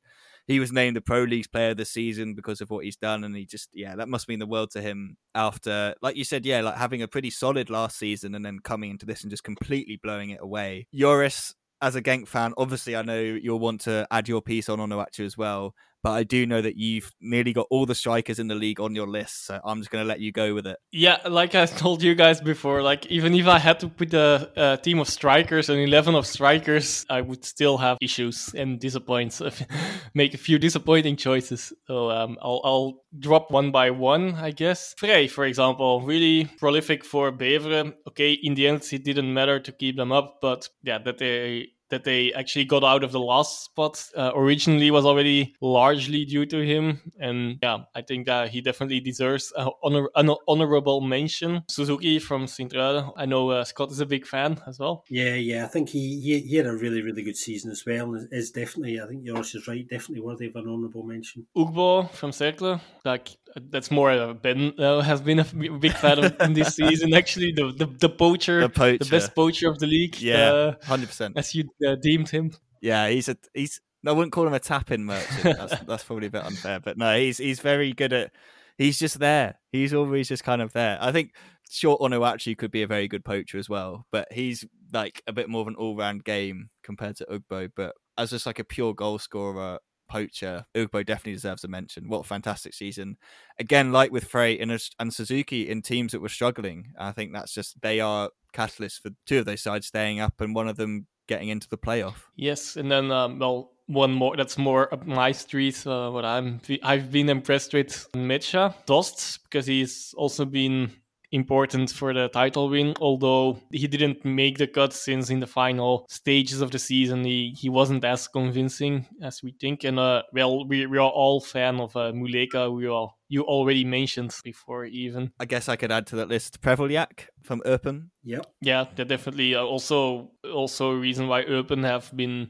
A: he was named the Pro Leagues Player of the Season because of what he's done, and he just yeah, that must mean the world to him. After, like you said, yeah, like having a pretty solid last season and then coming into this and just completely blowing it away. Joris as a Genk fan, obviously I know you'll want to add your piece on Onuachu as well, but I do know that you've nearly got all the strikers in the league on your list, so I'm just going to let you go with it.
C: Yeah, like I told you guys before, like even if I had to put a, a team of strikers, an 11 of strikers, I would still have issues and disappoint, make a few disappointing choices. So um, I'll, I'll drop one by one, I guess. Frey, for example, really prolific for Beveren. Okay, in the end, it didn't matter to keep them up, but yeah, that they that they actually got out of the last spot uh, originally was already largely due to him. And yeah, I think that he definitely deserves honor, an honorable mention. Suzuki from Sint-Truiden. I know uh, Scott is a big fan as well.
B: Yeah, yeah. I think he, he, he had a really, really good season as well. And is definitely, I think Joris is right, definitely worthy of an honorable mention.
C: Ugbo from Cercle. Like, that's more uh, Ben uh, has been a big fan of in this season. Actually, the, the, the poacher,
A: the poacher,
C: the best poacher of the league.
A: Yeah,
C: uh,
A: hundred percent.
C: As you uh, deemed him.
A: Yeah, he's a he's. I wouldn't call him a tap-in merchant. That's, that's probably a bit unfair, but no, he's he's very good at. He's just there. He's always just kind of there. I think Short Ono actually could be a very good poacher as well, but he's like a bit more of an all-round game compared to Ugbo. But as just like a pure goal scorer, poacher, Ugbo definitely deserves a mention. What a fantastic season. Again, like with Frey and, and Suzuki in teams that were struggling, I think that's just, they are catalysts for two of those sides staying up and one of them getting into the playoff.
C: Yes, and then, um, well, one more that's more up my street. Uh, what I'm I've been impressed with Mecha Dost because he's also been important for the title win, although he didn't make the cut since in the final stages of the season he, he wasn't as convincing as we think. And uh, well, we, we are all fan of uh, Muleka, we all you already mentioned before even.
A: I guess I could add to that list Prevljak from Eupen.
B: Yep.
C: Yeah, that definitely uh, also also a reason why Eupen have been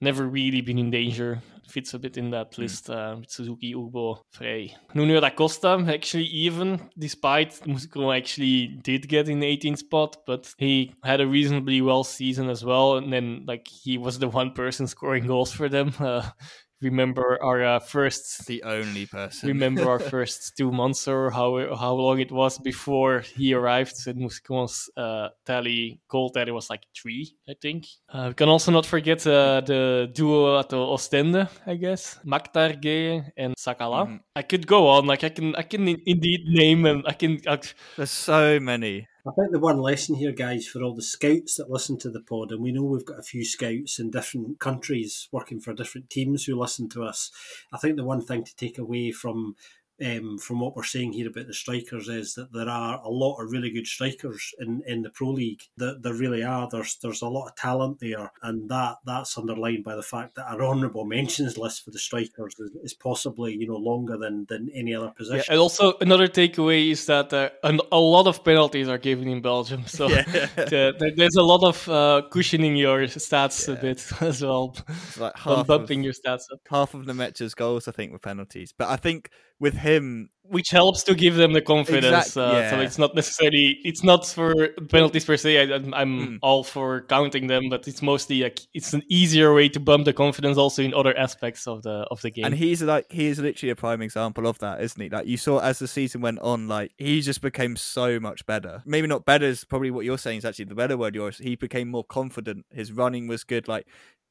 C: never really been in danger fits a bit in that hmm. list uh, with Suzuki, Ugbo, Frey. Nuno da Costa, actually even, despite Mouscron actually did get in the 18th spot, but he had a reasonably well season as well. And then, like, he was the one person scoring goals for them. Uh, remember our uh, first
A: the only person.
C: remember our first two months or how how long it was before he arrived and Mouscron's uh, tally. Goal tally was like three I think. Uh, we can also not forget uh, the duo at the Ostende I guess. Makhtar Gueye and Sakala. Mm. I could go on. Like I can I can indeed name and I can I...
A: there's so many
B: I think the one lesson here, guys, for all the scouts that listen to the pod, and we know we've got a few scouts in different countries working for different teams who listen to us. I think the one thing to take away from um, from what we're saying here about the strikers is that there are a lot of really good strikers in, in the pro league. That there really are. There's there's a lot of talent there, and that that's underlined by the fact that our honourable mentions list for the strikers is, is, possibly you know longer than than any other position.
C: Yeah, and also another takeaway is that uh, an, a lot of penalties are given in Belgium, so yeah. the, there's a lot of uh, cushioning your stats yeah. a bit as well,
A: like half
C: bumping
A: of,
C: your stats up.
A: Half of the matches goals, I think, were penalties, but I think with him
C: which helps to give them the confidence
A: exact, uh,
C: yeah. so it's not necessarily it's not for penalties per se I, am mm. all for counting them but it's mostly like it's an easier way to bump the confidence also in other aspects of the of the game.
A: And he's like he is literally a prime example of that isn't he? Like you saw as the season went on like he just became so much better. Maybe not better is probably what you're saying is actually the better word yours he became more confident. His running was good like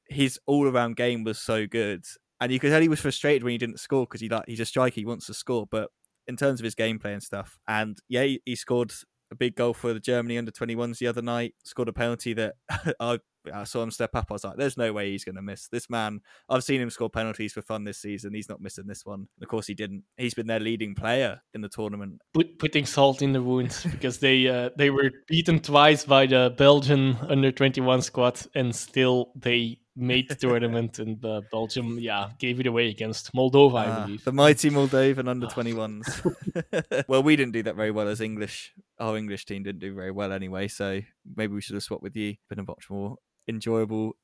A: his all-around game was so good and you could tell he was frustrated when he didn't score because he like he's a striker, he wants to score. But in terms of his gameplay and stuff, and yeah, he, he, scored a big goal for the Germany under 21s the other night. Scored a penalty that I, I saw him step up. I was like, "There's no way he's going to miss this man." I've seen him score penalties for fun this season. He's not missing this one. of course, he didn't. He's been their leading player in the tournament.
C: Put, putting salt in the wounds because they uh, they were beaten twice by the Belgian under 21 squad, and still they made the tournament and uh, Belgium, yeah, gave it away against Moldova, I ah, believe.
A: The mighty Moldovan under 21s. well, we didn't do that very well as English. Our English team didn't do very well anyway, so maybe we should have swapped with you. Been a much more enjoyable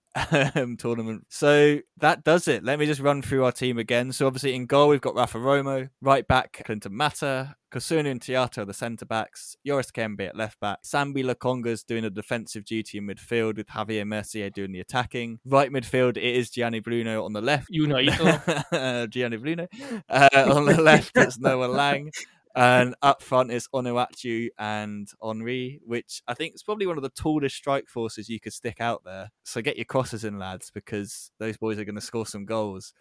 A: um, tournament. So that does it. Let me just run through our team again. So obviously in goal we've got Rafa Romo, right back Clinton Mata, Kossounou and Theate the centre backs, Joris Kayembe at left back, Sambi Lokonga's doing a defensive duty in midfield with Xavier Mercier doing the attacking. Right midfield it is Gianni Bruno on the left.
C: You know,
A: Gianni Bruno. Uh, on the left it's Noah Lang and up front is Onuachu and Henry, which I think is probably one of the tallest strike forces you could stick out there. So get your crosses in, lads, because those boys are going to score some goals.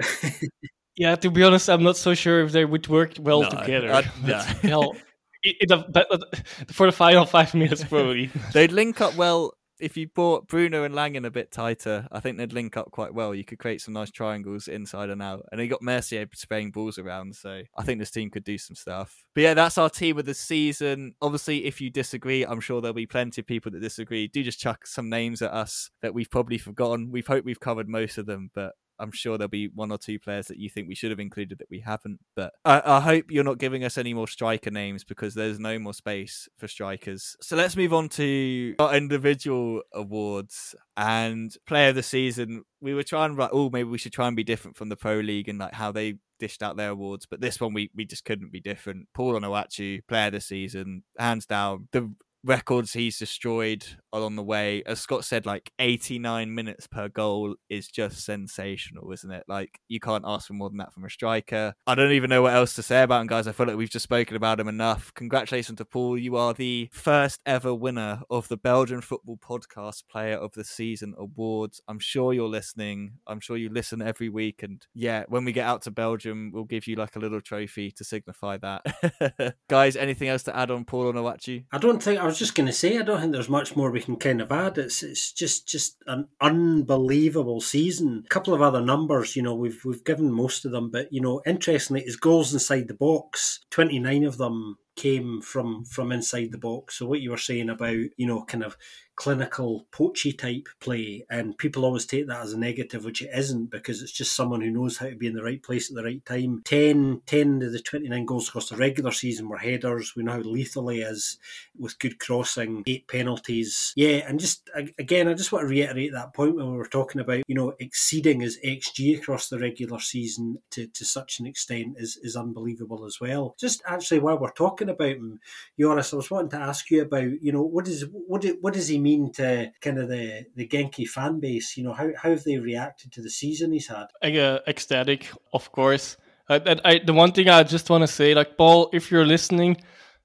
C: yeah, to be honest, I'm not so sure if they would work well no, together. Uh, yeah. hell, it, it, for the final five minutes, probably.
A: They'd link up well if you brought Bruno and Langen a bit tighter, I think they'd link up quite well. You could create some nice triangles inside and out. And he got Mercier spraying balls around, so I think this team could do some stuff. But yeah, that's our team of the season. Obviously, if you disagree, I'm sure there'll be plenty of people that disagree. Do just chuck some names at us that we've probably forgotten. We've hoped we've covered most of them, but I'm sure there'll be one or two players that you think we should have included that we haven't. But I, I, hope you're not giving us any more striker names because there's no more space for strikers. So let's move on to our individual awards and player of the season. We were trying to oh maybe we should try and be different from the Pro League and like how they dished out their awards, but this one we we just couldn't be different. Paul Onuachu, player of the season, hands down. The records he's destroyed along the way. As Scott said, like 89 minutes per goal is just sensational, isn't it? Like you can't ask for more than that from a striker. I don't even know what else to say about him, guys. I feel like we've just spoken about him enough. Congratulations to Paul. You are the first ever winner of the Belgian Football Podcast Player of the Season awards. I'm sure you're listening. I'm sure you listen every week. And yeah, when we get out to Belgium, we'll give you like a little trophy to signify that. guys, anything else to add on Paul Onuachu?
B: I don't think I was was just going to say, I don't think there's much more we can kind of add. It's it's just just an unbelievable season. A couple of other numbers, you know, we've we've given most of them, but you know, interestingly, his goals inside the box, twenty nine of them came from from inside the box. So what you were saying about you know kind of clinical poachy type play and people always take that as a negative which it isn't because it's just someone who knows how to be in the right place at the right time. 10, 10 of the 29 goals across the regular season were headers. We know how lethal he is with good crossing eight penalties. Yeah and just again I just want to reiterate that point when we were talking about you know exceeding his XG across the regular season to, to such an extent is, is unbelievable as well. Just actually while we're talking about him Joris I was wanting to ask you about you know what is what, what does he mean to kind of the the Genki fan base? You know, how how have they reacted to the season he's had?
C: Uh, ecstatic, of course. Uh, I, the one thing I just want to say, like Paul, if you're listening,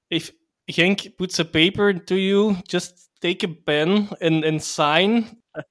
C: if Genk puts a paper to you, just take a pen and, and sign.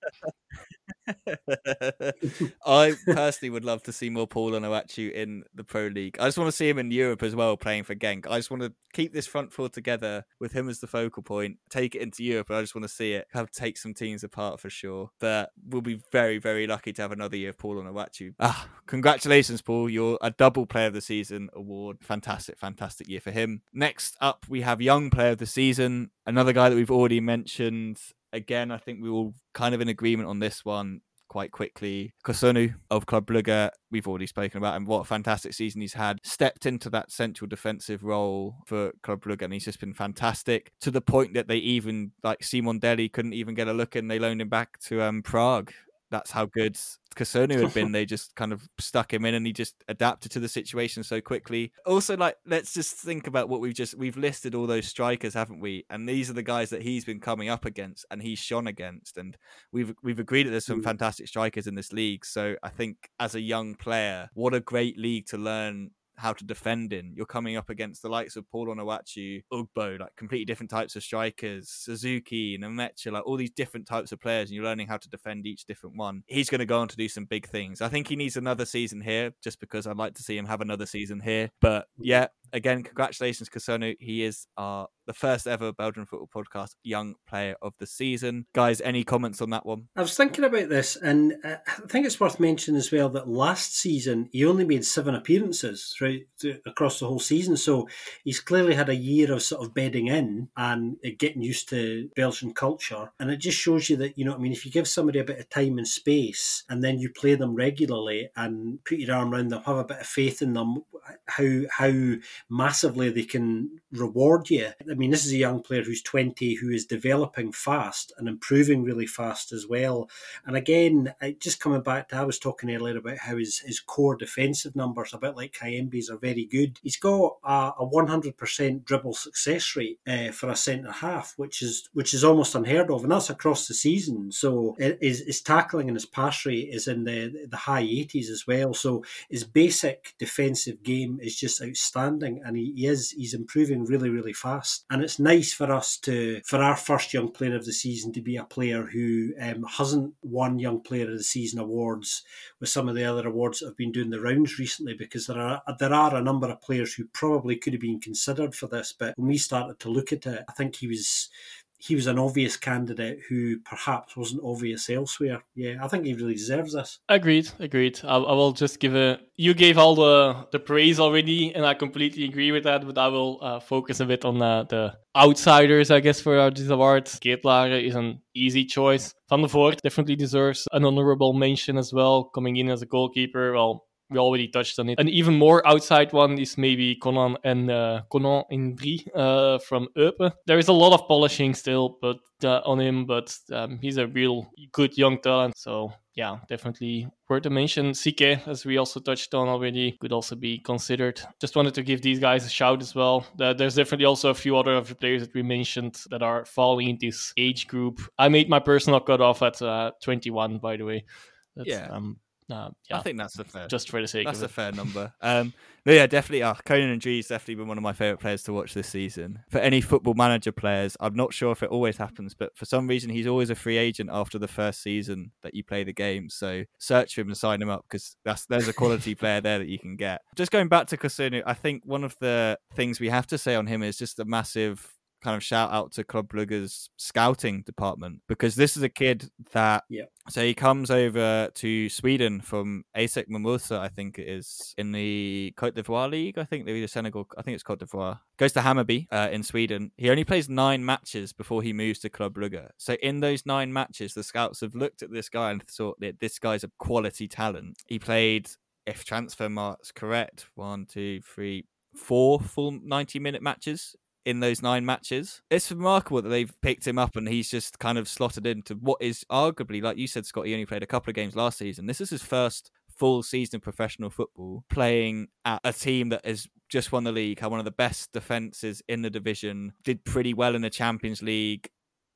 A: I personally would love to see more Paul Onuachu in the Pro League. I just want to see him in Europe as well, playing for Genk. I just want to keep this front four together with him as the focal point, take it into Europe. I just want to see it have take some teams apart for sure. But we'll be very, very lucky to have another year of Paul Onuachu. Ah, congratulations, Paul! You're a double Player of the Season award. Fantastic, fantastic year for him. Next up, we have Young Player of the Season. Another guy that we've already mentioned, again, I think we all kind of in agreement on this one quite quickly. Kossounou of Club Brugge, we've already spoken about him. What a fantastic season he's had. Stepped into that central defensive role for Club Brugge and he's just been fantastic to the point that they even, like Simon Deli, couldn't even get a look and they loaned him back to um, Prague that's how good Kossounou had been. they just kind of stuck him in and he just adapted to the situation so quickly. Also, like, let's just think about what we've just we've listed all those strikers, haven't we? And these are the guys that he's been coming up against and he's shone against. And we've we've agreed that there's some mm. fantastic strikers in this league. So I think as a young player, what a great league to learn how to defend in. You're coming up against the likes of Paul Onuachu, Ugbo, like completely different types of strikers, Suzuki, Namecha, like all these different types of players, and you're learning how to defend each different one. He's going to go on to do some big things. I think he needs another season here, just because I'd like to see him have another season here. But yeah, again, congratulations, Kossounou. He is our the first ever Belgian football podcast young player of the season. Guys, any comments on that one?
B: I was thinking about this, and uh, I think it's worth mentioning as well that last season he only made seven appearances throughout across the whole season. So he's clearly had a year of sort of bedding in and getting used to Belgian culture. And it just shows you that, you know, I mean, if you give somebody a bit of time and space and then you play them regularly and put your arm around them, have a bit of faith in them, how how massively they can reward you. I mean, this is a young player who's 20 who is developing fast and improving really fast as well. And again, just coming back to, I was talking earlier about how his, his core defensive numbers, a bit like Kayembe's, are very good. He's got a, a 100% dribble success rate uh, for a centre half, which is which is almost unheard of, and that's across the season. So his, his tackling and his pass rate is in the, the high 80s as well. So his basic defensive game is just outstanding, and he, he is he's improving really really fast. And it's nice for us to for our first young player of the season to be a player who um, hasn't won Young Player of the Season awards with some of the other awards that have been doing the rounds recently, because there are there are a number of players who probably could have been considered for this. But when we started to look at it, I think he was he was an obvious candidate who perhaps wasn't obvious elsewhere. Yeah, I think he really deserves this.
C: Agreed, agreed. I, I will just give a. You gave all the the praise already, and I completely agree with that. But I will uh, focus a bit on uh, the outsiders, I guess, for this award. Ketelaere is an easy choice. Vandevoordt definitely deserves an honorable mention as well, coming in as a goalkeeper. Well, we already touched on it. An even more outside one is maybe Conan and uh, Konan N'Dri uh, from Eupen. There is a lot of polishing still, but uh, on him, but um, he's a real good young talent. So yeah, definitely worth to mention. Siquet, as we also touched on already, could also be considered. Just wanted to give these guys a shout as well. There's definitely also a few other of the players that we mentioned that are falling in this age group. I made my personal cutoff at uh, 21, by the way.
A: That's, yeah. Um,
C: yeah,
A: I think that's a fair.
C: Just for the sake
A: that's
C: a
A: fair number. Um, no, yeah, definitely. Uh, Conan and G's definitely been one of my favorite players to watch this season. For any football manager players, I'm not sure if it always happens, but for some reason he's always a free agent after the first season that you play the game. So search for him and sign him up because that's there's a quality player there that you can get. Just going back to Kossounou, I think one of the things we have to say on him is just a massive kind of shout out to Club Brugge's scouting department because this is a kid that
B: yeah.
A: So he comes over to Sweden from ASEC Mimosa, I think it is in the Cote d'Ivoire League. I think they're Senegal. I think it's Cote d'Ivoire. Goes to Hammarby uh, in Sweden. He only plays nine matches before he moves to Club Brugge. So in those nine matches, the scouts have looked at this guy and thought that this guy's a quality talent. He played, if Transfermarkt's correct, one, two, three, four full 90 minute matches in those nine matches. It's remarkable that they've picked him up and he's just kind of slotted into what is arguably, like you said, Scott, he only played a couple of games last season. This is his first full season of professional football, playing at a team that has just won the league, had one of the best defenses in the division, did pretty well in the Champions League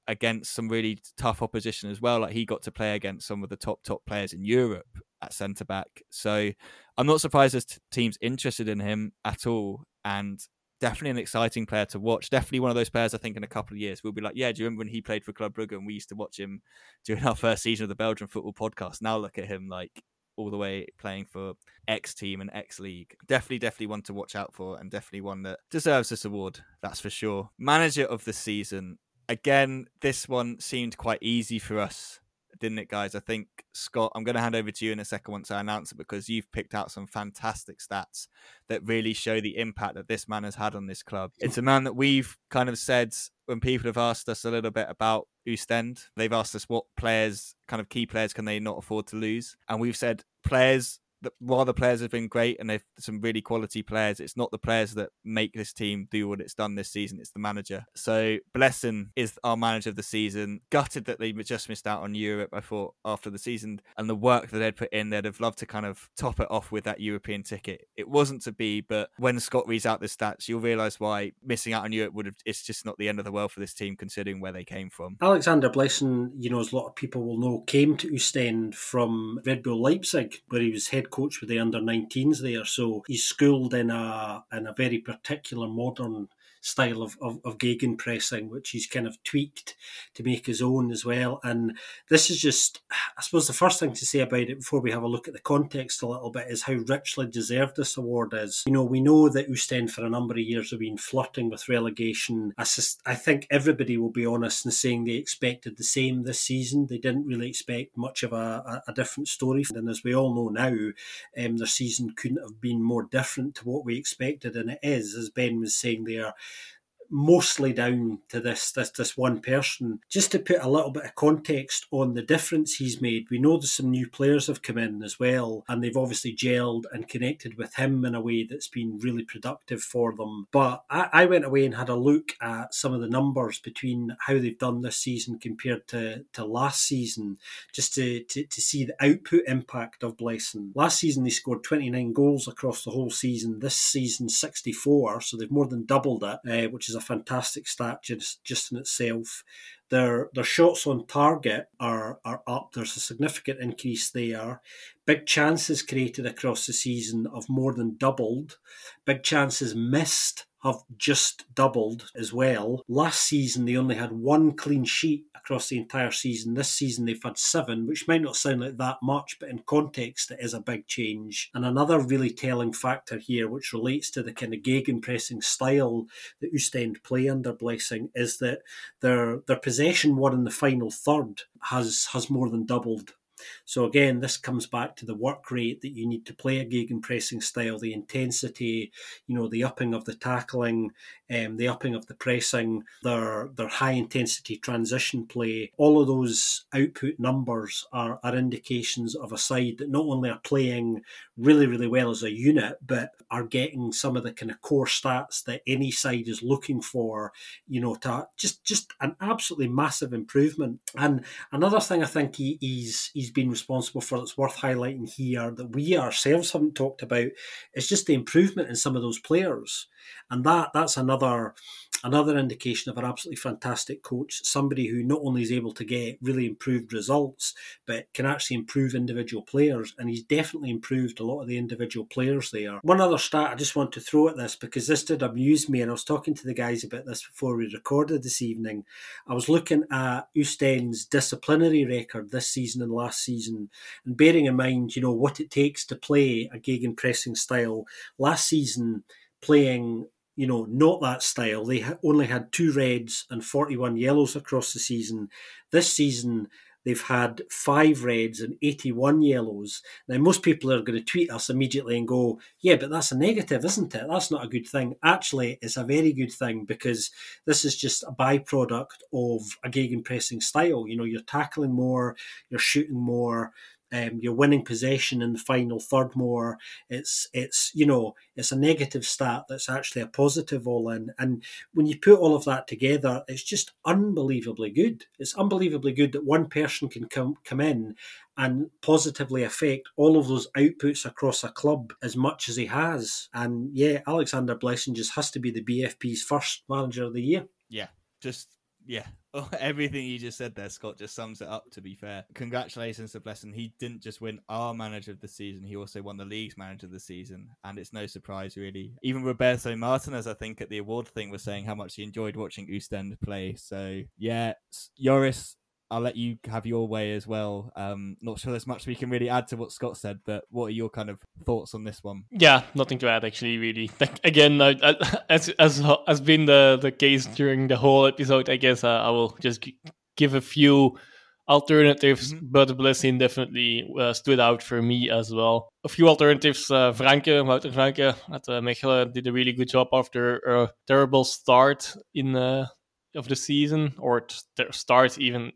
A: against some really tough opposition as well. Like he got to play against some of the top top players in Europe at centre back. So I'm not surprised there's teams interested in him at all. And definitely an exciting player to watch. Definitely one of those players I think in a couple of years we'll be like, yeah, do you remember when he played for Club Brugge and we used to watch him during our first season of the Belgian football podcast? Now look at him like all the way playing for X team and X league. Definitely, definitely one to watch out for and definitely one that deserves this award. That's for sure. Manager of the season. Again, this one seemed quite easy for us didn't it, guys? I think Scott, I'm going to hand over to you in a second once I announce it because you've picked out some fantastic stats that really show the impact that this man has had on this club. It's a man that we've kind of said when people have asked us a little bit about Ostend, they've asked us what players, kind of key players, can they not afford to lose, and we've said players while the players have been great and they've some really quality players, it's not the players that make this team do what it's done this season. It's the manager. So Blessin is our manager of the season. Gutted that they just missed out on Europe. I thought after the season and the work that they'd put in, they'd have loved to kind of top it off with that European ticket. It wasn't to be, but when Scott reads out the stats, you'll realise why missing out on Europe would have. It's just not the end of the world for this team considering where they came from.
B: Alexander Blessin, you know, as a lot of people will know, came to Ostend from Red Bull Leipzig, where he was head coach with the under 19s there. So he's schooled in a in a very particular modern style of, of, of gegenpressing, which he's kind of tweaked to make his own as well. And this is just, I suppose, the first thing to say about it before we have a look at the context a little bit is how richly deserved this award is. You know, we know that Ostend for a number of years have been flirting with relegation. I, I think everybody will be honest in saying they expected the same this season. They didn't really expect much of a, a, a different story. And as we all know now, um, their season couldn't have been more different to what we expected. And it is, as Ben was saying there, mostly down to this this this one person. Just to put a little bit of context on the difference he's made, we know that some new players have come in as well, and they've obviously gelled and connected with him in a way that's been really productive for them. But I, I went away and had a look at some of the numbers between how they've done this season compared to, to last season, just to, to, to see the output impact of Blessin. Last season they scored 29 goals across the whole season. This season 64, so they've more than doubled it, uh, which is a fantastic stat just, just in itself. Their their shots on target are are up. There's a significant increase there. Big chances created across the season have more than doubled. Big chances missed have just doubled as well. Last season, they only had one clean sheet across the entire season. This season, they've had seven, which might not sound like that much, but in context, it is a big change. And another really telling factor here, which relates to the kind of gegenpressing style that Oostende play under Blessin, is that their their possession one in the final third has has more than doubled so again, this comes back to the work rate that you need to play a gegenpressing style, the intensity, you know, the upping of the tackling, um, the upping of the pressing, their their high intensity transition play. All of those output numbers are, are indications of a side that not only are playing really, really well as a unit, but are getting some of the kind of core stats that any side is looking for, you know, to just just an absolutely massive improvement. And another thing I think he, he's he's been responsible for that's worth highlighting here that we ourselves haven't talked about is just the improvement in some of those players. And that that's another another indication of an absolutely fantastic coach, somebody who not only is able to get really improved results, but can actually improve individual players. And he's definitely improved a lot of the individual players there. One other stat I just want to throw at this because this did amuse me, and I was talking to the guys about this before we recorded this evening. I was looking at Oostende's disciplinary record this season and last season, and bearing in mind, you know, what it takes to play a gegenpressing style. Last season, playing you know, not that style. They only had two reds and 41 yellows across the season. This season, they've had five reds and 81 yellows. Now, most people are going to tweet us immediately and go, yeah, but that's a negative, isn't it? That's not a good thing. Actually, it's a very good thing because this is just a byproduct of a gegenpressing style. You know, you're tackling more, you're shooting more, um, you're winning possession in the final third more. It's it's you know it's a negative stat that's actually a positive all in. And when you put all of that together, it's just unbelievably good. It's unbelievably good that one person can come come in and positively affect all of those outputs across a club as much as he has. And yeah, Alexander Blessin just has to be the BFP's first manager of the year.
A: Yeah, just yeah, everything you just said there, Scott, just sums it up. To be fair, congratulations to Blessin. He didn't just win our manager of the season; he also won the league's manager of the season, and it's no surprise, really. Even Roberto Martinez, I think, at the award thing, was saying how much he enjoyed watching Oostende play. So yeah, Joris, I'll let you have your way as well. Um, not sure there's much we can really add to what Scott said, but what are your kind of thoughts on this one?
C: Yeah, nothing to add actually. Really, again, I, I, as as has been the the case during the whole episode, I guess uh, I will just g- give a few alternatives, mm-hmm. but Blessin definitely uh, stood out for me as well. A few alternatives, uh, Vrancken, Wouter Vrancken at uh, Mechelen did a really good job after a terrible start in uh, of the season, or t- start even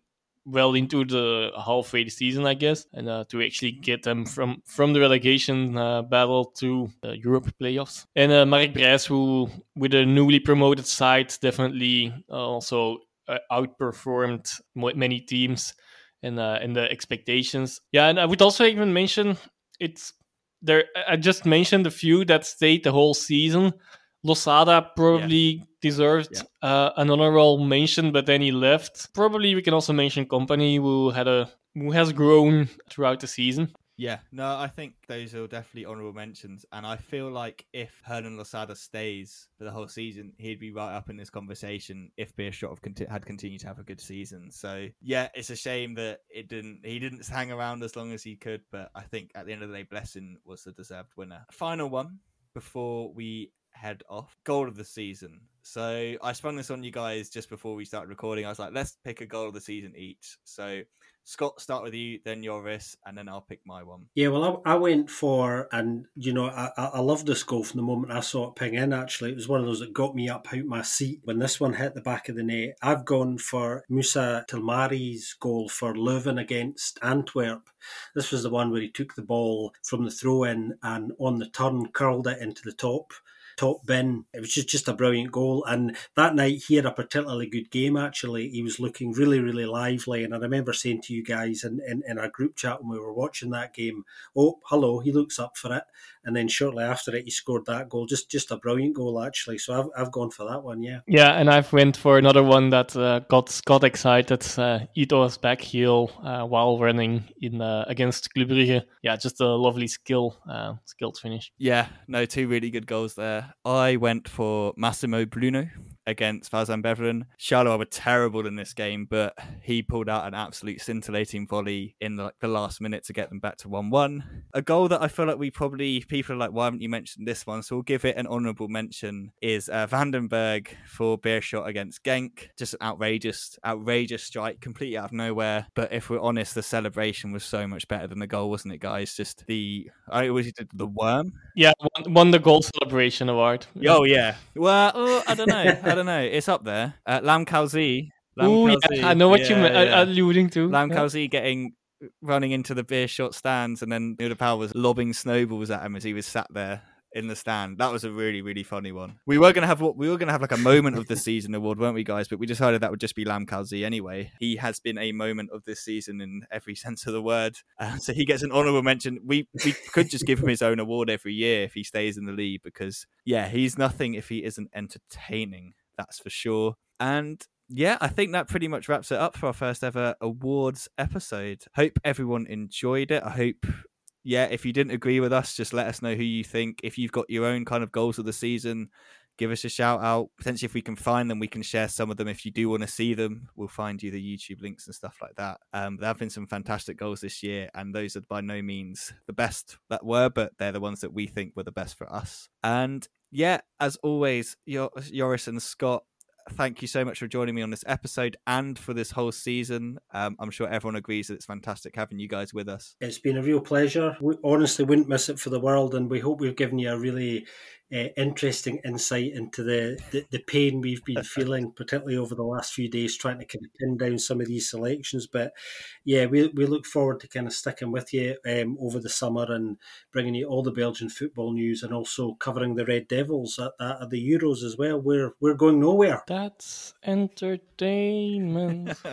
C: well into the halfway season, I guess, and uh, to actually get them from from the relegation uh, battle to uh, Europe playoffs. And uh, Marc Brys, who with a newly promoted side, definitely uh, also uh, outperformed many teams and uh, and the expectations. Yeah, and I would also even mention it's there. I just mentioned a few that stayed the whole season. Losada probably yeah. deserved yeah. Uh, an honorable mention, but then he left. Probably we can also mention Kompany, who had a who has grown throughout the season.
A: Yeah, no, I think those are definitely honourable mentions, and I feel like if Hernan Losada stays for the whole season, he'd be right up in this conversation if Beerschot conti- had continued to have a good season. So yeah, it's a shame that it didn't. He didn't hang around as long as he could, but I think at the end of the day, Blessin was the deserved winner. Final one before we head off. Goal of the season. So I sprung this on you guys just before we started recording. I was like, let's pick a goal of the season each. So Scott, start with you, then Joris, and then I'll pick my one.
B: Yeah, well, I, I went for, and you know, I, I loved this goal from the moment I saw it ping in. Actually, it was one of those that got me up out my seat when this one hit the back of the net. I've gone for Mousa Al-Tamari's goal for Leuven against Antwerp. This was the one where he took the ball from the throw in and on the turn curled it into the top top bin. It was just, just a brilliant goal. And that night he had a particularly good game, actually. He was looking really, really lively. And I remember saying to you guys in, in, in our group chat when we were watching that game, oh, hello, he looks up for it. And then shortly after it, he scored that goal. Just just a brilliant goal, actually. So I've, I've gone for that one, yeah.
C: Yeah, and I've went for another one that uh, got got excited. Uh, Ito's back heel uh, while running in uh, against Club Brugge. Yeah, just a lovely skill, uh, skilled finish.
A: Yeah, no, two really good goals there. I went for Massimo Bruno against Waasland-Beveren. Charleroi were terrible in this game, but he pulled out an absolute scintillating volley in the, like, the last minute to get them back to 1 1. A goal that I feel like we probably, people are like, why haven't you mentioned this one? So we'll give it an honourable mention is uh, Vandenberg for Beerschot against Genk. Just an outrageous, outrageous strike, completely out of nowhere. But if we're honest, the celebration was so much better than the goal, wasn't it, guys? Just the, I always did the worm.
C: Yeah, won, won the goal celebration award.
A: Oh, yeah. Well, oh, I don't know. I don't know. It's up there. Uh, Lamkel
C: Zé. Yeah, I know what yeah, you're yeah. alluding to.
A: Lamkel Zé getting running into the Beerschot stands, and then Powell was lobbing snowballs at him as he was sat there in the stand. That was a really, really funny one. We were gonna have what we were gonna have like a moment of the season award, weren't we, guys? But we decided that would just be Lamkel Zé anyway. He has been a moment of this season in every sense of the word, uh, so he gets an honourable mention. We we could just give him his own award every year if he stays in the league because yeah, he's nothing if he isn't entertaining that's for sure. And yeah, I think that pretty much wraps it up for our first ever awards episode. Hope everyone enjoyed it. I hope, yeah, if you didn't agree with us, just let us know who you think. If you've got your own kind of goals of the season, give us a shout out. Potentially, if we can find them, we can share some of them. If you do want to see them, we'll find you the YouTube links and stuff like that. Um, there have been some fantastic goals this year, and those are by no means the best that were, but they're the ones that we think were the best for us. And yeah, as always, Joris and Scott, thank you so much for joining me on this episode and for this whole season. Um, I'm sure everyone agrees that it's fantastic having you guys with us.
B: It's been a real pleasure. We honestly wouldn't miss it for the world, and we hope we've given you a really uh, interesting insight into the, the, the, pain we've been feeling, particularly over the last few days, trying to kind of pin down some of these selections. But yeah, we, we look forward to kind of sticking with you um, over the summer and bringing you all the Belgian football news and also covering the Red Devils at, at the Euros as well. We're we're going nowhere.
C: That's entertainment.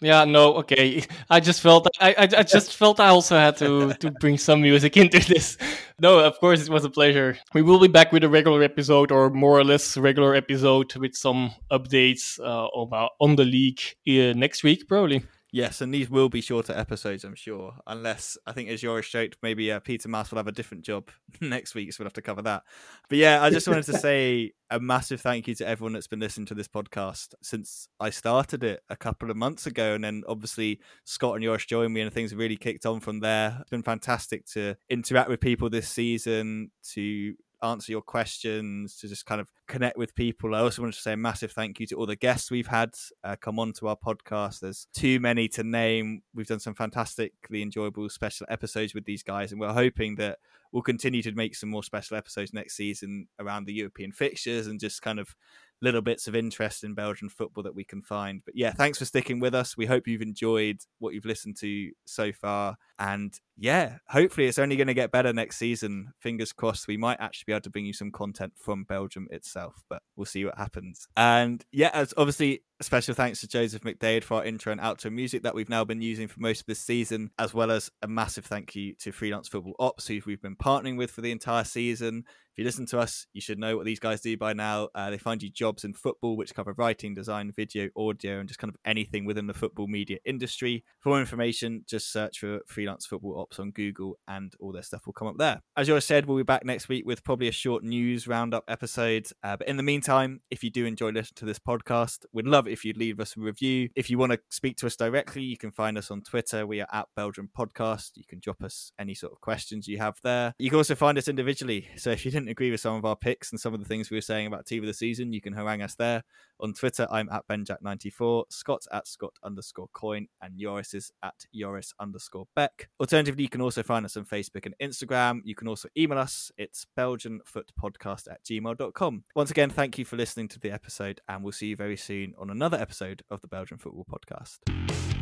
C: Yeah, no, okay. I just felt I, I, I just felt I also had to to bring some music into this. No, of course it was a pleasure. We will be back with a regular episode or more or less regular episode with some updates uh, about on the league uh, next week, probably.
A: Yes, and these will be shorter episodes, I'm sure. Unless I think, as Joris joked, maybe uh, Peter Maes will have a different job next week, so we'll have to cover that. But yeah, I just wanted to say a massive thank you to everyone that's been listening to this podcast since I started it a couple of months ago, and then obviously Scott and Joris joined me, and things really kicked on from there. It's been fantastic to interact with people this season, to answer your questions, to just kind of connect with people. I also wanted to say a massive thank you to all the guests we've had uh, come on to our podcast. There's too many to name. We've done some fantastically enjoyable special episodes with these guys, and we're hoping that we'll continue to make some more special episodes next season around the European fixtures and just kind of little bits of interest in Belgian football that we can find. But yeah, thanks for sticking with us. We hope you've enjoyed what you've listened to so far. And yeah, hopefully it's only going to get better next season. Fingers crossed, we might actually be able to bring you some content from Belgium itself, but we'll see what happens. And yeah, as obviously special thanks to Joseph McDade for our intro and outro music that we've now been using for most of this season, as well as a massive thank you to Freelance Football Ops, who we've been partnering with for the entire season. If you listen to us, you should know what these guys do by now. Uh, they find you jobs in football, which cover writing, design, video, audio, and just kind of anything within the football media industry. For more information, just search for Freelance Football Ops on Google, and all their stuff will come up there. As you said, we'll be back next week with probably a short news roundup episode. Uh, but in the meantime, if you do enjoy listening to this podcast, we'd love if you'd leave us a review. If you want to speak to us directly, you can find us on Twitter. We are at Belgium Podcast. You can drop us any sort of questions you have there. You can also find us individually. So if you didn't agree with some of our picks and some of the things we were saying about team of the season, you can harangue us there. On Twitter, I'm at BenJack94, Scott at Scott underscore coin, and Joris is at Yoris underscore Beck. Alternatively, you can also find us on Facebook and Instagram. You can also email us. It's BelgianFootPodcast at gmail.com. Once again, thank you for listening to the episode, and we'll see you very soon on another episode of the Belgian Football Podcast.